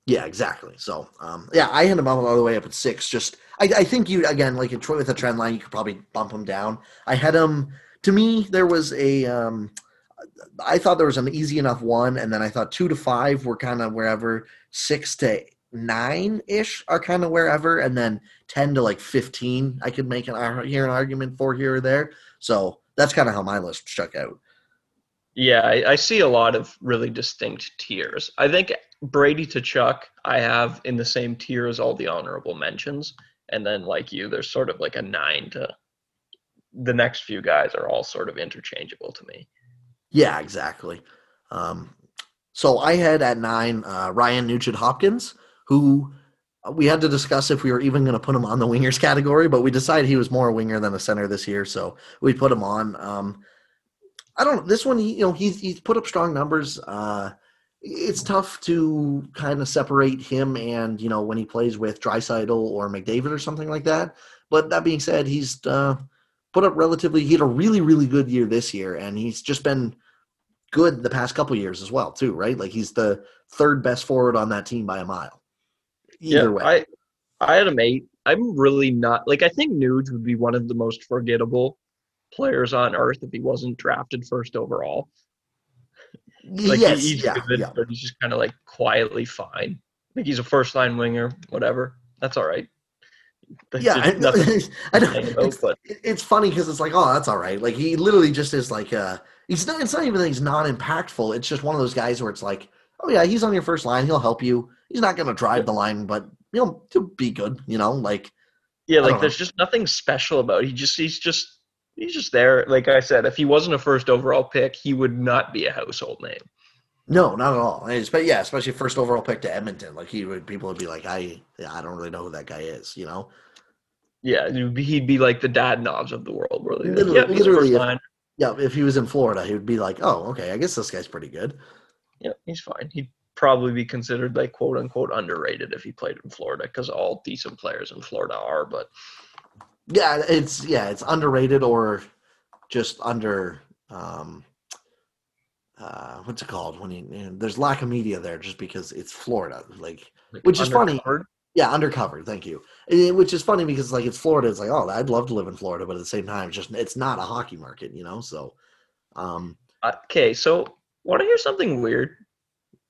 Yeah, exactly. So, um, yeah, I had him all the way up at six. Just, I, I think you again, like in, Troy with a trend line, you could probably bump him down. I had him. To me, there was a. Um, I thought there was an easy enough one, and then I thought two to five were kind of wherever. Six to nine ish are kind of wherever, and then ten to like fifteen, I could make an here an argument for here or there. So that's kind of how my list shook out. Yeah, I, I, see a lot of really distinct tiers. I think Brady Tkachuk I have in the same tier as all the honorable mentions, and then like you, there's sort of like a nine to the next few guys are all sort of interchangeable to me. Yeah, exactly. Um, so I had at nine uh, Ryan Nugent Hopkins, who we had to discuss if we were even going to put him on the wingers category, but we decided he was more a winger than a center this year, so we put him on. Um, I don't know this one. You know, he's he's put up strong numbers. Uh, it's tough to kind of separate him and you know when he plays with Draisaitl or McDavid or something like that. But that being said, he's uh, put up relatively. He had a really really good year this year, and he's just been good the past couple years as well too. Right, like he's the third best forward on that team by a mile. Either yeah, way. I, I had him eight. I'm really not like I think Nuge would be one of the most forgettable players on earth if he wasn't drafted first overall. like yes, he's yeah, good, yeah. but he's just kind of like quietly fine. Like he's a first line winger, whatever. That's all right. That's yeah, I, nothing I know. It's, but it's funny because it's like, oh, that's all right. Like he literally just is like, uh, he's not. It's not even that he's not impactful. It's just one of those guys where it's like, oh yeah, he's on your first line. He'll help you. He's not going to drive the line, but he'll, he'll be good. You know, like yeah, like know. there's just nothing special about. It. He just he's just he's just there. Like I said, if he wasn't a first overall pick, he would not be a household name. No, not at all. It's- But yeah, especially first overall pick to Edmonton. Like he would, people would be like, I, I don't really know who that guy is. You know. Yeah, he'd be, he'd be like the Dadonovs of the world. Really. Literally- yeah, literally, if- Yeah, if he was in Florida, he would be like, "Oh, okay, I guess this guy's pretty good." Yeah, he's fine. He'd probably be considered like quote unquote underrated if he played in Florida because all decent players in Florida are. But Yeah, it's yeah, it's underrated or just under um uh what's it called when you, you know, there's lack of media there just because it's Florida. Like like, Which is funny. yeah, undercover. thank you. Eh, Which is funny because like it's Florida, it's like, "Oh, I'd love to live in Florida," but at the same time, it's just it's not a hockey market, you know? So um Uh, Okay, so want to hear something weird?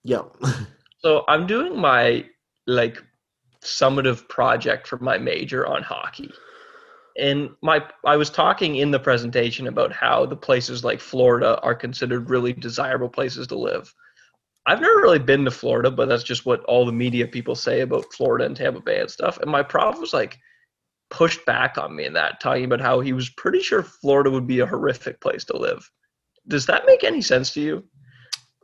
yeah. So I'm doing my like summative project for my major on hockey. And my I was talking in the presentation about how the places like Florida are considered really desirable places to live. I've never really been to Florida, but that's just what all the media people say about Florida and Tampa Bay and stuff. And my prof was like pushed back on me in that, talking about how he was pretty sure Florida would be a horrific place to live. Does that make any sense to you?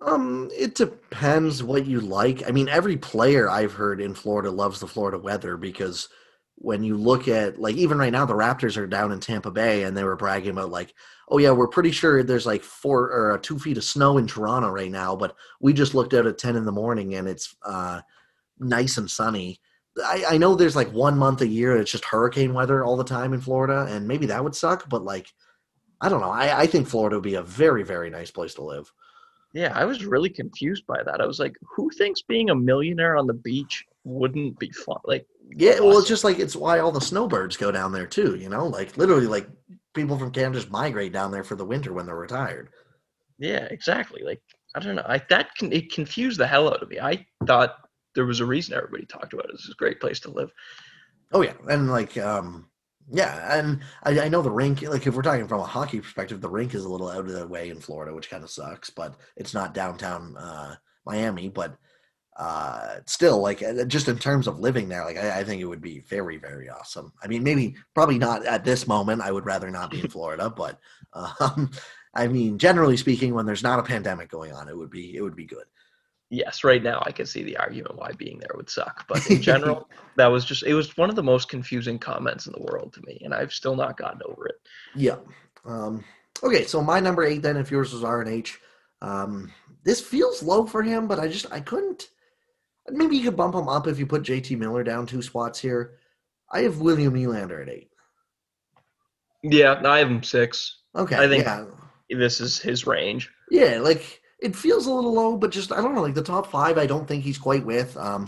Um, it depends what you like. I mean, every player I've heard in Florida loves the Florida weather because when you look at like even right now the Raptors are down in Tampa Bay and they were bragging about like, oh yeah, we're pretty sure there's like four or uh, two feet of snow in Toronto right now, but we just looked out at ten in the morning and it's uh nice and sunny. I, I know there's like one month a year it's just hurricane weather all the time in Florida, and maybe that would suck, but like I don't know. I, I think Florida would be a very, very nice place to live. Yeah, I was really confused by that. I was like, who thinks being a millionaire on the beach wouldn't be fun? Like, Yeah, well, it's just like it's why all the snowbirds go down there too. You know, like literally, like people from Canada just migrate down there for the winter when they're retired. yeah, exactly. Like, I don't know. I that can it confused the hell out of me. I thought there was a reason everybody talked about it. This is a great place to live. Oh yeah, and like, um, yeah, and I, I know the rink. Like, if we're talking from a hockey perspective, the rink is a little out of the way in Florida, which kind of sucks. But it's not downtown uh, Miami. But uh, still, like, uh, just in terms of living there, like, I, I think it would be very, very awesome. I mean, maybe probably not at this moment. I would rather not be in Florida, but um, I mean, generally speaking, when there's not a pandemic going on, it would be it would be good. Yes, right now I can see the argument why being there would suck. But in general, that was just it was one of the most confusing comments in the world to me, and I've still not gotten over it. Yeah. Um, okay, so my number eight then, if yours was RNH, um, this feels low for him, but I just I couldn't. Maybe you could bump him up if you put JT Miller down two spots here. I have William Nylander at eight. Yeah, I have him six. Okay, I think- yeah, This is his range. yeah, like it feels a little low, but just I don't know, like the top five, I don't think he's quite with. Um,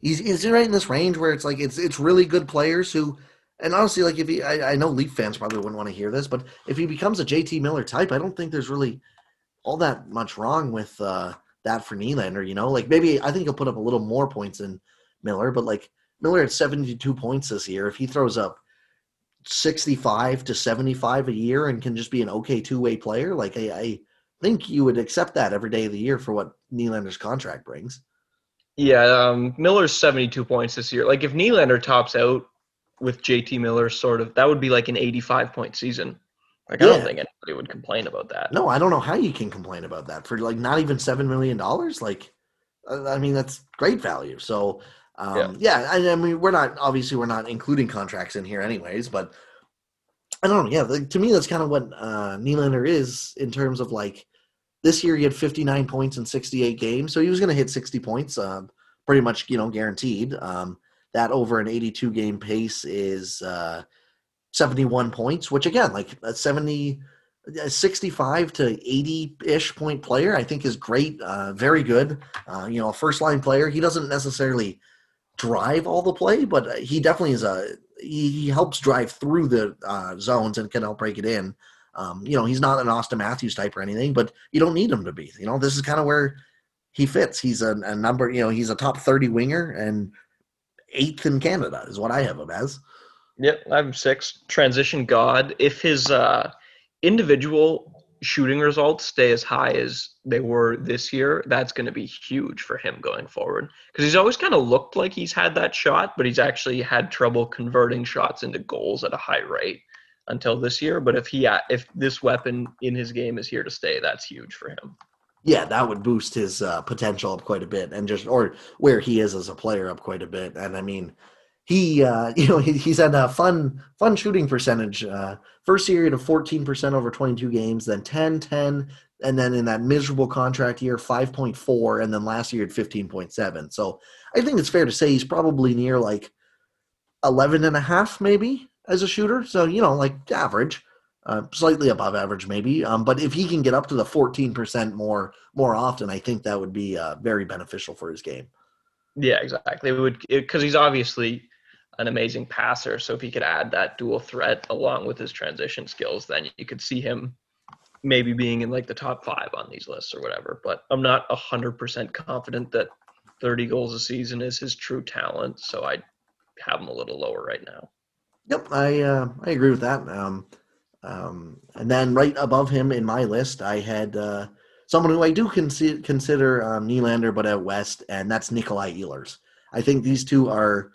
he's he's right in this range where it's like it's it's really good players who, and honestly, like if he, I, I know Leaf fans probably wouldn't want to hear this, but if he becomes a JT Miller type, I don't think there's really all that much wrong with uh, that for Nylander. You know, like maybe I think he'll put up a little more points than Miller, but like Miller had 72 points this year. If he throws up 65 to 75 a year and can just be an okay two way player, like I, I think you would accept that every day of the year for what Nylander's contract brings. Yeah, um, Miller's 72 points this year. Like if Nylander tops out with JT Miller, sort of, that would be like an 85 point season. Like I don't think anybody would complain about that. No, I don't know how you can complain about that for like not even seven million dollars. Like, uh, I mean, that's great value. So, um, yeah, I, I mean, we're not obviously we're not including contracts in here, anyways. But I don't know. Yeah, like, to me, that's kind of what uh, Nylander is in terms of like this year. He had 59 points in 68 games, so he was going to hit 60 points, uh, pretty much, you know, guaranteed. Um, that over an 82 game pace is uh, 71 points, which again, like a 70 a 65 to 80 ish point player, I think is great. Uh, very good. Uh, you know, a first line player. He doesn't necessarily drive all the play, but uh, he definitely is a. He, he helps drive through the uh, zones and can help break it in. Um, you know, he's not an Auston Matthews type or anything, but you don't need him to be. You know, this is kind of where he fits. He's a, a number, you know, he's a top 30 winger and eighth in Canada is what I have him as. Yep, I'm six. Transition God. If his uh, individual shooting results stay as high as they were this year, that's going to be huge for him going forward. Because he's always kind of looked like he's had that shot, but he's actually had trouble converting shots into goals at a high rate until this year. But if he if this weapon in his game is here to stay, that's huge for him. Yeah, that would boost his uh, potential up quite a bit, and just or where he is as a player up quite a bit. And I mean, he uh, you know he, he's had a fun fun shooting percentage uh, first year of 14% over 22 games then 10 10 and then in that miserable contract year 5.4 and then last year at 15.7 so i think it's fair to say he's probably near like 11 and a half maybe as a shooter. So you know like average uh, slightly above average maybe um, but if he can get up to the 14% more more often i think that would be uh, very beneficial for his game. Yeah exactly. It would because he's obviously an amazing passer. So if he could add that dual threat along with his transition skills, then you could see him maybe being in like the top five on these lists or whatever. But I'm not hundred percent confident that 30 goals a season is his true talent. So I have him a little lower right now. Yep, I uh, I agree with that. Um, um, and then right above him in my list, I had uh, someone who I do consider consider um, Nylander, but out west, and that's Nikolai Ehlers. I think these two are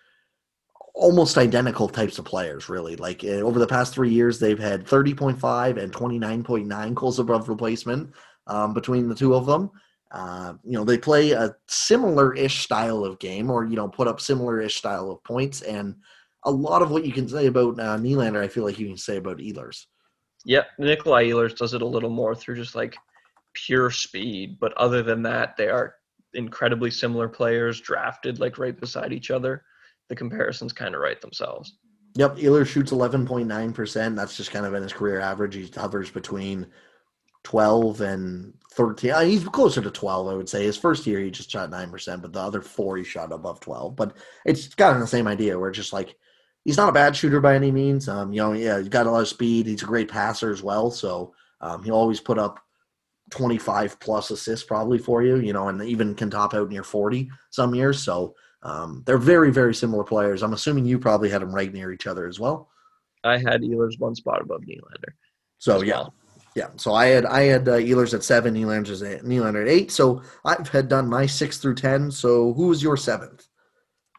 almost identical types of players, really. Like uh, over the past three years, they've had 30.5 and 29.9 goals above replacement um, between the two of them. Uh, you know, they play a similar-ish style of game, or you know, put up similar-ish style of points. And a lot of what you can say about uh, Nylander, I feel like you can say about Ehlers. Yep, Nikolai Ehlers does it a little more through just like pure speed, but other than that, they are incredibly similar players drafted like right beside each other the comparisons kind of write themselves. Yep, Ehlers shoots 11.9%. That's just kind of in his career average. He hovers between 12 and 13. Uh, he's closer to 12, I would say. His first year, he just shot 9%, but the other four, he shot above 12. But it's kind of the same idea where it's just like he's not a bad shooter by any means. Um, you know, yeah, he's got a lot of speed. He's a great passer as well. So um, he'll always put up 25 plus assists probably for you, you know, and even can top out near 40 some years. So um, they're very, very similar players. I'm assuming you probably had them right near each other as well. I had Ehlers one spot above Nylander. So yeah, well. yeah. So I had I had uh, Ehlers at seven, Nylander's at Nylander at eight. So I've had done my six through ten. So who was your seventh?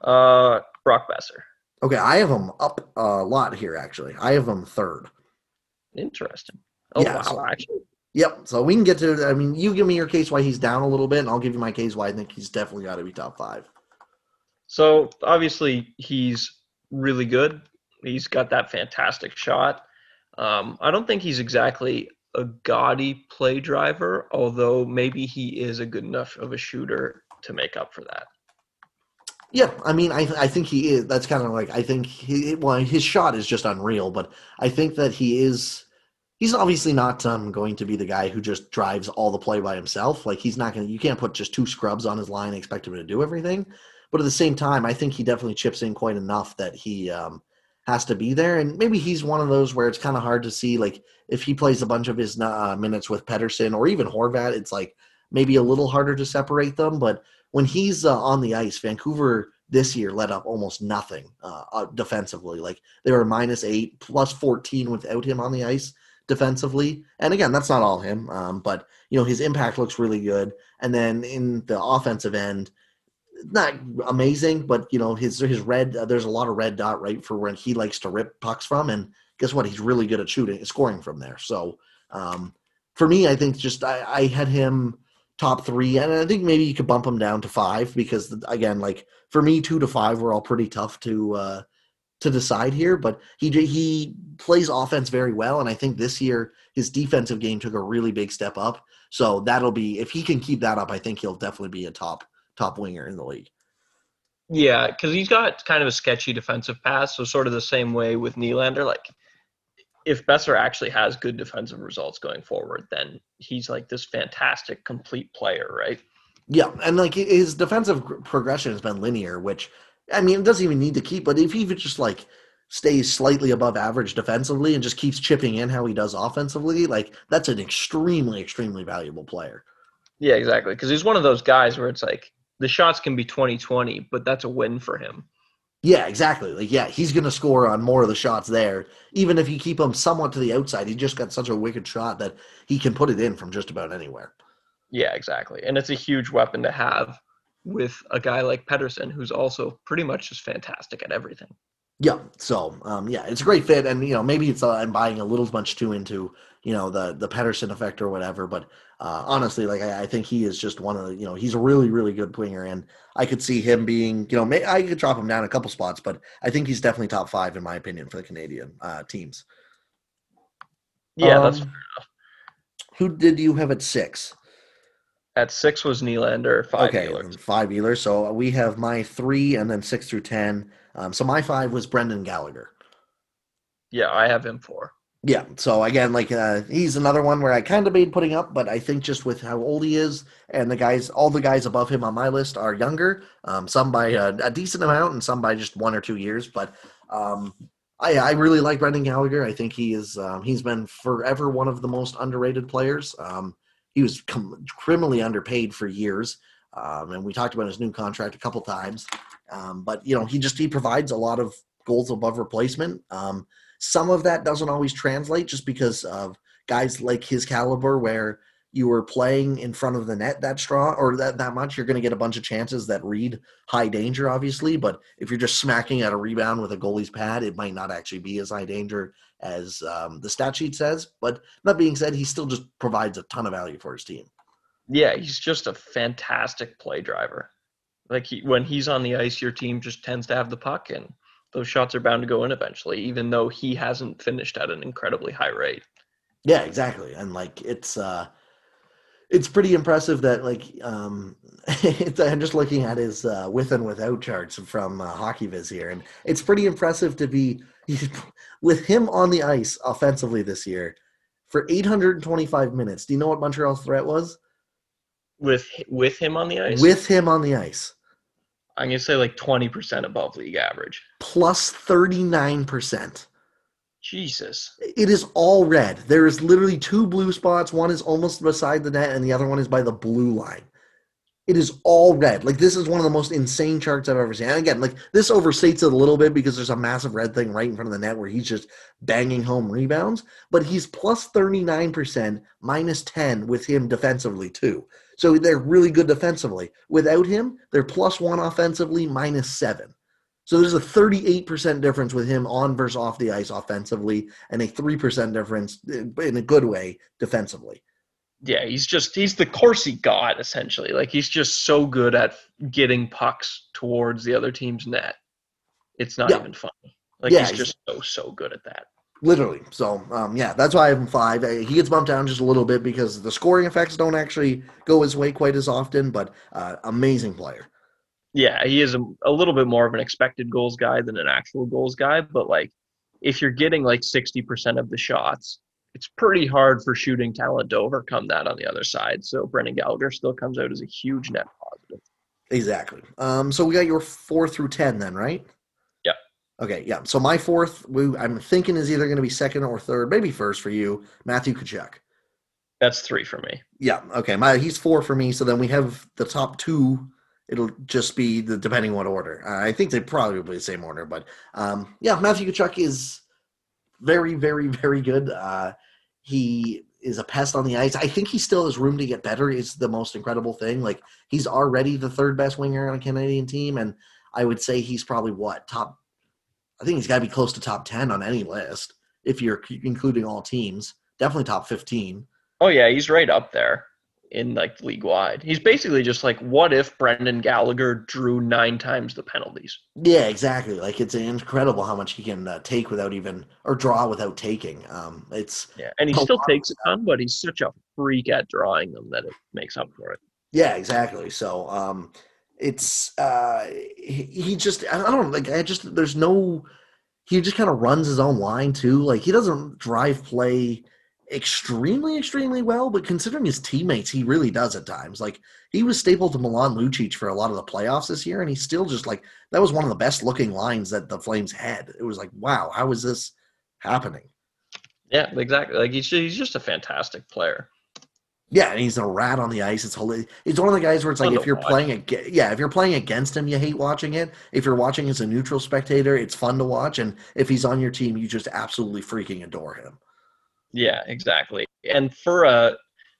Uh, Brock Boeser. Okay, I have him up a lot here. Actually, I have him third. Interesting. Oh yeah, wow, so, actually. Yep. So we can get to. I mean, you give me your case why he's down a little bit, and I'll give you my case why I think he's definitely got to be top five. So obviously he's really good. He's got that fantastic shot. Um, I don't think he's exactly a gaudy play driver, although maybe he is a good enough of a shooter to make up for that. Yeah, I mean, I I think he is. That's kind of like I think he well, his shot is just unreal, but I think that he is. He's obviously not um, going to be the guy who just drives all the play by himself. Like he's not going to. You can't put just two scrubs on his line and expect him to do everything. But at the same time, I think he definitely chips in quite enough that he um, has to be there. And maybe he's one of those where it's kind of hard to see, like, if he plays a bunch of his uh, minutes with Pettersson or even Horvat, it's like maybe a little harder to separate them. But when he's uh, on the ice, Vancouver this year let up almost nothing uh, uh defensively. Like they were minus eight, plus 14 without him on the ice defensively. And again, that's not all him, um, but you know his impact looks really good. And then in the offensive end, not amazing, but you know his his red. Uh, there's a lot of red dot right for when he likes to rip pucks from, and guess what? He's really good at shooting, scoring from there. So um, for me, I think just I, I had him top three, and I think maybe you could bump him down to five because again, like for me, two to five were all pretty tough to uh, to decide here. But he he plays offense very well, and I think this year his defensive game took a really big step up. So that'll be if he can keep that up, I think he'll definitely be a top top winger in the league. Yeah, because he's got kind of a sketchy defensive pass, so sort of the same way with Nylander. Like, if Boeser actually has good defensive results going forward, then he's like this fantastic complete player, right? Yeah, and like his defensive progression has been linear, which I mean, it doesn't even need to keep. But if he just like stays slightly above average defensively and just keeps chipping in how he does offensively, like that's an extremely, extremely valuable player. Yeah, exactly. Because he's one of those guys where it's like the shots can be 20-20, but that's a win for him. Yeah, exactly. Like, yeah, he's going to score on more of the shots there. Even if you keep him somewhat to the outside, he just got such a wicked shot that he can put it in from just about anywhere. Yeah, exactly. And it's a huge weapon to have with a guy like Pettersson, who's also pretty much just fantastic at everything. Yeah. So, um, yeah, it's a great fit, and you know, maybe it's uh, I'm buying a little much too into you know the the Pettersson effect or whatever, but uh, honestly, like I, I, think he is just one of the you know he's a really really good winger. and I could see him being you know may, I could drop him down a couple spots, but I think he's definitely top five in my opinion for the Canadian uh, teams. Yeah, um, that's fair enough. Who did you have at six? At six was Nylander, five okay, Ehlers. Five Ehlers. So we have my three and then six through ten. Um, so my five was Brendan Gallagher. Yeah, I have him four. Yeah. So again, like uh, he's another one where I kind of made putting up, but I think just with how old he is and the guys, all the guys above him on my list are younger. Um, some by a, a, decent amount and some by just one or two years. But um, I, I really like Brendan Gallagher. I think he is. Um, he's been forever one of the most underrated players. Um, he was com- criminally underpaid for years, um, and we talked about his new contract a couple times. Um, but you know, he just he provides a lot of goals above replacement. Some of that doesn't always translate just because of guys like his caliber, where you were playing in front of the net that strong or that, that much, you're going to get a bunch of chances that read high danger, obviously. But if you're just smacking at a rebound with a goalie's pad, it might not actually be as high danger as um, the stat sheet says. But that being said, he still just provides a ton of value for his team. Yeah, he's just a fantastic play driver. Like he, when he's on the ice, your team just tends to have the puck, and those shots are bound to go in eventually, even though he hasn't finished at an incredibly high rate. Yeah, exactly. And like it's uh it's pretty impressive that like um I'm just looking at his uh, with and without charts from uh, HockeyViz here, and it's pretty impressive to be with him on the ice offensively this year for 825 minutes. Do you know what Montreal's threat was? With with him on the ice. With him on the ice. I'm gonna say like 20% above league average. Plus 39%. Jesus. It is all red. There is literally two blue spots. One is almost beside the net, and the other one is by the blue line. It is all red. Like this is one of the most insane charts I've ever seen. And again, like this overstates it a little bit because there's a massive red thing right in front of the net where he's just banging home rebounds. But he's plus 39%, minus 10 with him defensively too. So they're really good defensively. Without him, they're plus one offensively, minus seven. So there's a 38% difference with him on versus off the ice offensively, and a 3% difference uh, in a good way defensively. Yeah, he's just he's the Corsi god essentially. Like he's just so good at getting pucks towards the other team's net. It's not yeah. even funny. Like yeah, he's just so so good at that. Literally. So um, yeah, that's why I have him five. Uh, he gets bumped down just a little bit because the scoring effects don't actually go his way quite as often. But uh, amazing player. Yeah, he is a, a little bit more of an expected goals guy than an actual goals guy. But like, if you're getting like sixty percent of the shots, it's pretty hard for shooting talent to overcome that on the other side. So Brendan Gallagher still comes out as a huge net positive. Exactly. Um, so we got your four through ten then, right? Okay, yeah. So my fourth, I'm thinking is either going to be second or third, maybe first for you, Matthew Tkachuk. That's three for me. Yeah. Okay. My he's four for me. So then we have the top two. It'll just be the depending what order. Uh, I think they probably be the same order, but um, yeah, Matthew Tkachuk is very, very, very good. Uh, he is a pest on the ice. I think he still has room to get better. Is the most incredible thing. Like he's already the third best winger on a Canadian team, and I would say he's probably what top I think he's got to be close to top 10 on any list if you're including all teams. Definitely top 15. Oh, yeah, he's right up there in like league wide. He's basically just like, what if Brendan Gallagher drew nine times the penalties? Yeah, exactly. Like it's incredible how much he can uh, take without even or draw without taking. Um, it's yeah, and he still takes a ton, but he's such a freak at drawing them that it makes up for it. Yeah, exactly. So, um, it's uh he, just I don't like I just there's no he just kind of runs his own line too. Like he doesn't drive play extremely extremely well, but considering his teammates, he really does at times. Like he was stapled to Milan Lucic for a lot of the playoffs this year, and he's still just like that was one of the best looking lines that the Flames had. It was like, wow, how is this happening? Yeah, exactly. Like he's he's just a fantastic player. Yeah, and he's a rat on the ice. It's hilarious. He's one of the guys where it's like if you're watch. playing ag- yeah, if you're playing against him, you hate watching it. If you're watching as a neutral spectator, it's fun to watch. And if he's on your team, you just absolutely freaking adore him. Yeah, exactly. And for a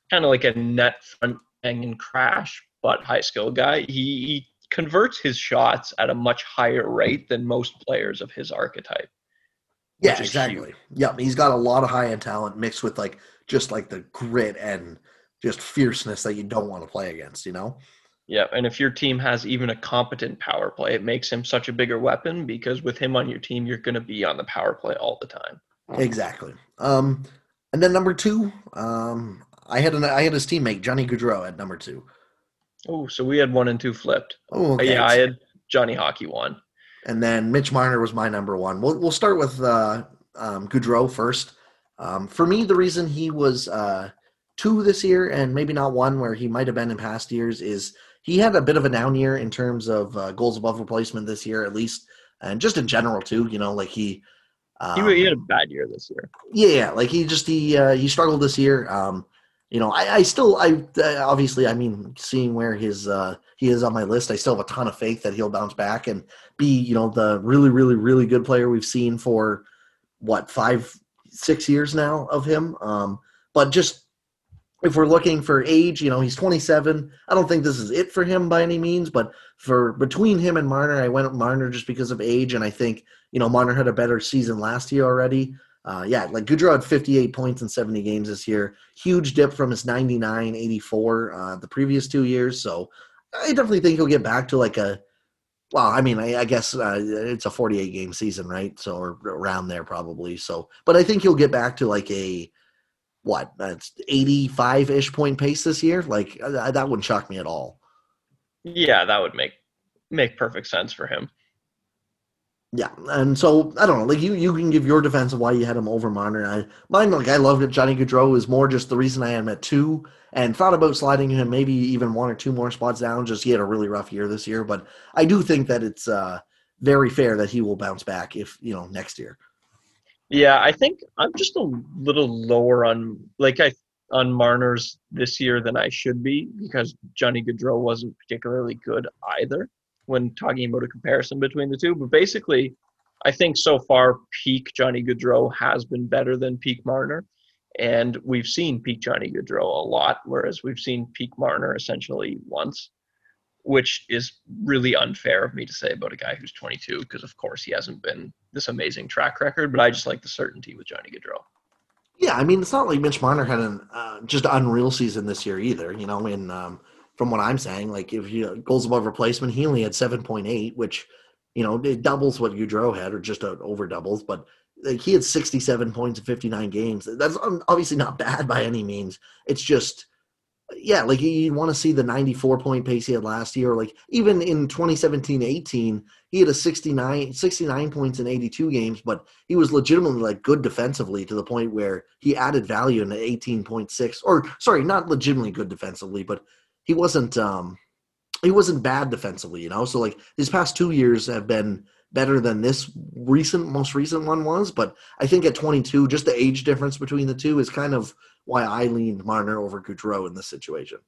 kind of like a net front and crash but high skill guy, he, he converts his shots at a much higher rate than most players of his archetype. Yeah, exactly. Yep, he's got a lot of high end talent mixed with like just like the grit and just fierceness that you don't want to play against. You know. Yeah, and if your team has even a competent power play, it makes him such a bigger weapon because with him on your team, you're going to be on the power play all the time. Exactly. Um, and then number two, um, I had an I had his teammate Johnny Gaudreau at number two. Oh, so we had one and two flipped. Oh, okay. Yeah, I had Johnny Hockey one. and then Mitch Marner was my number one. We'll we'll start with uh, um, Gaudreau first. Um, for me, the reason he was uh, two this year and maybe not one where he might have been in past years is he had a bit of a down year in terms of uh, goals above replacement this year, at least, and just in general too. You know, like he. Um, He, he had a bad year this year. yeah, like he just he uh, he struggled this year. Um, you know, I, I still I uh, obviously I mean seeing where his uh, he is on my list, I still have a ton of faith that he'll bounce back and be you know the really really really good player we've seen for what five six years now of him. Um, but just if we're looking for age, you know, he's 27. I don't think this is it for him by any means, but for between him and Marner, I went with Marner just because of age, and I think you know Marner had a better season last year already. Uh, yeah, like Gaudreau had 58 points in 70 games this year. Huge dip from his 99, 84 uh, the previous two years. So I definitely think he'll get back to like a, well, I mean, I, I guess uh, it's a 48 game season, right? So around there probably. So, but I think he'll get back to like a, what, that's 85 ish point pace this year. Like uh, that wouldn't shock me at all. Yeah, that would make make perfect sense for him. Yeah, and so I don't know. Like you, you can give your defense of why you had him over Marner. I mine, like I loved it. Johnny Gaudreau is more just the reason I had him at two, and thought about sliding him maybe even one or two more spots down. Just he had a really rough year this year, but I do think that it's uh, very fair that he will bounce back if you know next year. Yeah, I think I'm just a little lower on like I on Marner's this year than I should be because Johnny Gaudreau wasn't particularly good either when talking about a comparison between the two. But basically, I think so far peak Johnny Gaudreau has been better than peak Marner. And we've seen peak Johnny Gaudreau a lot, whereas we've seen peak Marner essentially once, which is really unfair of me to say about a guy who's 22, because of course he hasn't been this amazing track record, but I just like the certainty with Johnny Gaudreau. Yeah, I mean it's not like Mitch Marner had an uh, just unreal season this year either. You know, and um, from what I'm saying, like if you goals above replacement, he only had seven point eight, which you know it doubles what Gaudreau had, or just uh, over doubles. But like, he had 67 points in 59 games. That's obviously not bad by any means. It's just yeah, like you want to see the 94 point pace he had last year. Like even in 2017 18, he had a 69, 69 points in 82 games, but he was legitimately like good defensively to the point where he added value in the 18.6 or sorry, not legitimately good defensively, but he wasn't um he wasn't bad defensively, you know. So like his past two years have been better than this recent most recent one was, but I think at 22, just the age difference between the two is kind of why I leaned Marner over Gaudreau in this situation.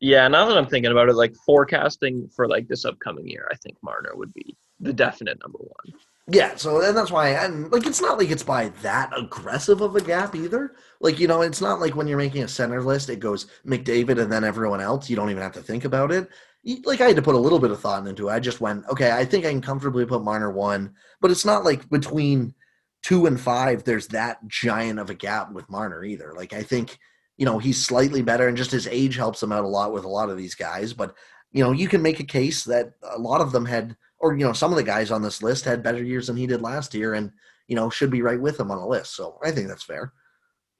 Yeah, now that I'm thinking about it, like forecasting for like this upcoming year, I think Marner would be the definite number one. Yeah, so and that's why and like it's not like it's by that aggressive of a gap either. Like, you know, it's not like when you're making a center list, it goes McDavid and then everyone else. You don't even have to think about it. Like I had to put a little bit of thought into it. I just went, okay, I think I can comfortably put Marner one, but it's not like between two and five, there's that giant of a gap with Marner either. Like I think, you know, he's slightly better and just his age helps him out a lot with a lot of these guys. But, you know, you can make a case that a lot of them had or you know some of the guys on this list had better years than he did last year and you know should be right with him on the list so i think that's fair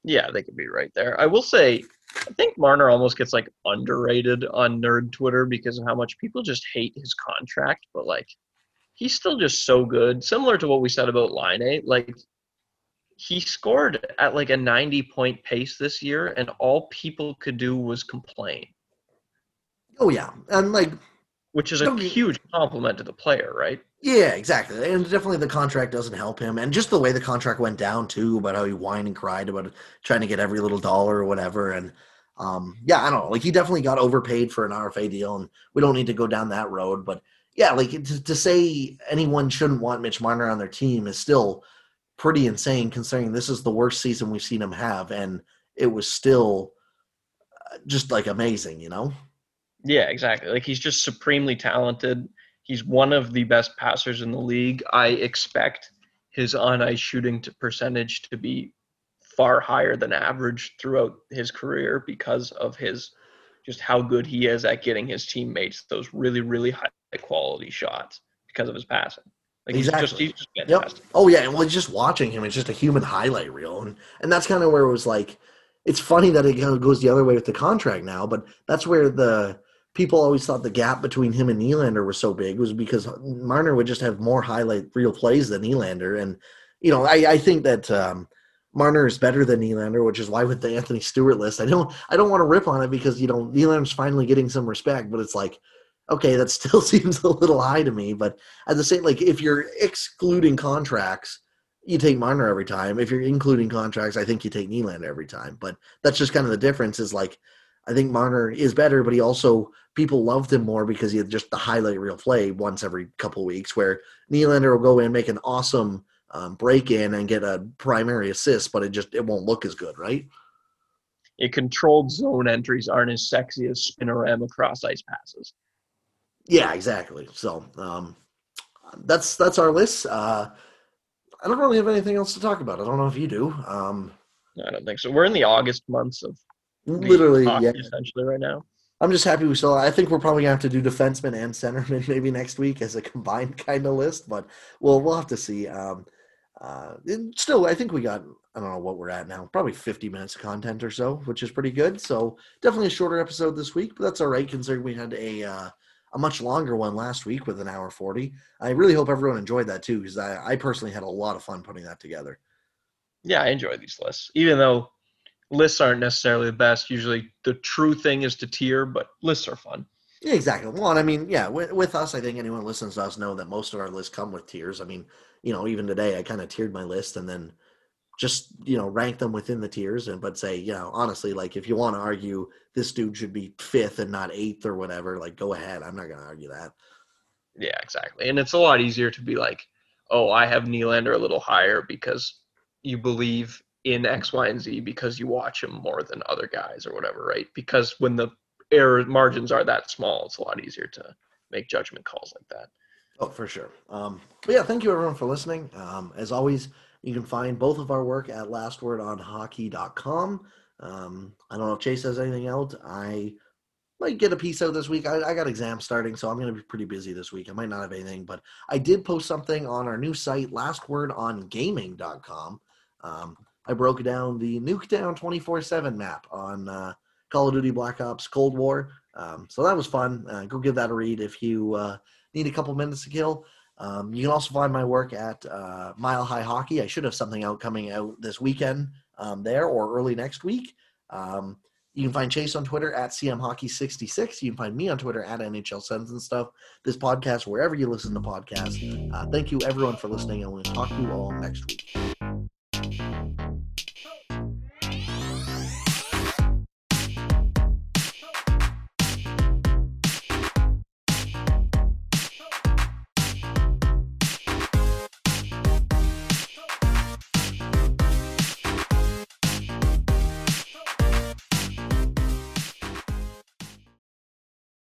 Yeah, they could be right there. I will say, I think Marner almost gets like underrated on nerd Twitter because of how much people just hate his contract, but like he's still just so good. Similar to what we said about Line 8, like he scored at like a 90 point pace this year and all people could do was complain, oh yeah and like which is a Don't huge compliment to the player, right? yeah exactly and definitely the contract doesn't help him and just the way the contract went down too about how he whined and cried about trying to get every little dollar or whatever and um, yeah, I don't know. Like he definitely got overpaid for an RFA deal, and we don't need to go down that road. But yeah, like to, to say anyone shouldn't want Mitch Marner on their team is still pretty insane, considering this is the worst season we've seen him have, and it was still uh, just like amazing, you know. Yeah, exactly. Like he's just supremely talented. He's one of the best passers in the league. I expect his on ice shooting to percentage to be far higher than average throughout his career because of his just how good he is at getting his teammates those really really high quality shots because of his passing. Like exactly. He's just, he's just fantastic. Yep. Oh yeah, and well, just watching him, it's just a human highlight reel, and and that's kind of where it was like. It's funny that it kind of goes the other way with the contract now, but that's where the people always thought the gap between him and Nylander was so big was because Marner would just have more highlight real plays than Nylander, and you know I, I think that um, Marner is better than Nylander, which is why with the Anthony Stewart list, I don't I don't want to rip on it because you know Nylander's finally getting some respect, but it's like okay, that still seems a little high to me. But at the same, like if you're excluding contracts, you take Marner every time. If you're including contracts, I think you take Nylander every time. But that's just kind of the difference. Is like I think Marner is better, but he also people loved him more because he had just the highlight reel play once every couple weeks. Where Nylander will go in make an awesome um, break in and get a primary assist, but it just it won't look as good, right? It controlled zone entries aren't as sexy as spinorama cross ice passes. Yeah, exactly. So um, that's that's our list. Uh, I don't really have anything else to talk about. I don't know if you do. Um, I don't think so. We're in the August months of literally, yeah. essentially right now. I'm just happy we still. I think we're probably gonna have to do defenseman and centerman maybe next week as a combined kind of list, but we'll we'll have to see. Um, uh, still, I think we got. I don't know what we're at now. Probably 50 minutes of content or so, which is pretty good. So definitely a shorter episode this week, but that's all right considering we had a uh, a much longer one last week with an hour 40. I really hope everyone enjoyed that too, because I, I personally had a lot of fun putting that together. Yeah, I enjoy these lists, even though lists aren't necessarily the best. Usually the true thing is to tier, but lists are fun. Yeah, exactly. Well, and I mean, yeah, with, with us, I think anyone listens to us know that most of our lists come with tiers. I mean, you know, even today, I kind of tiered my list and then just you know rank them within the tiers and but say you know honestly like if you want to argue this dude should be fifth and not eighth or whatever like go ahead i'm not going to argue that yeah exactly and it's a lot easier to be like oh i have Nylander a little higher because you believe in x y and z because you watch him more than other guys or whatever right because when the error margins are that small it's a lot easier to make judgment calls like that oh for sure um but yeah thank you everyone for listening um as always you can find both of our work at lastwordonhockey.com. Um, I don't know if Chase has anything else. I might get a piece out this week. I, I got exams starting, so I'm going to be pretty busy this week. I might not have anything, but I did post something on our new site, lastwordongaming.com. Um, I broke down the Nuketown 24 7 map on uh, Call of Duty Black Ops Cold War. Um, so that was fun. Uh, go give that a read if you uh, need a couple minutes to kill. Um, you can also find my work at uh, Mile High Hockey. I should have something out coming out this weekend um, there or early next week. Um, you can find Chase on Twitter at CMHockey66. You can find me on Twitter at NHL Sends and stuff. This podcast, wherever you listen to podcasts. Uh, thank you, everyone, for listening, and we'll talk to you all next week.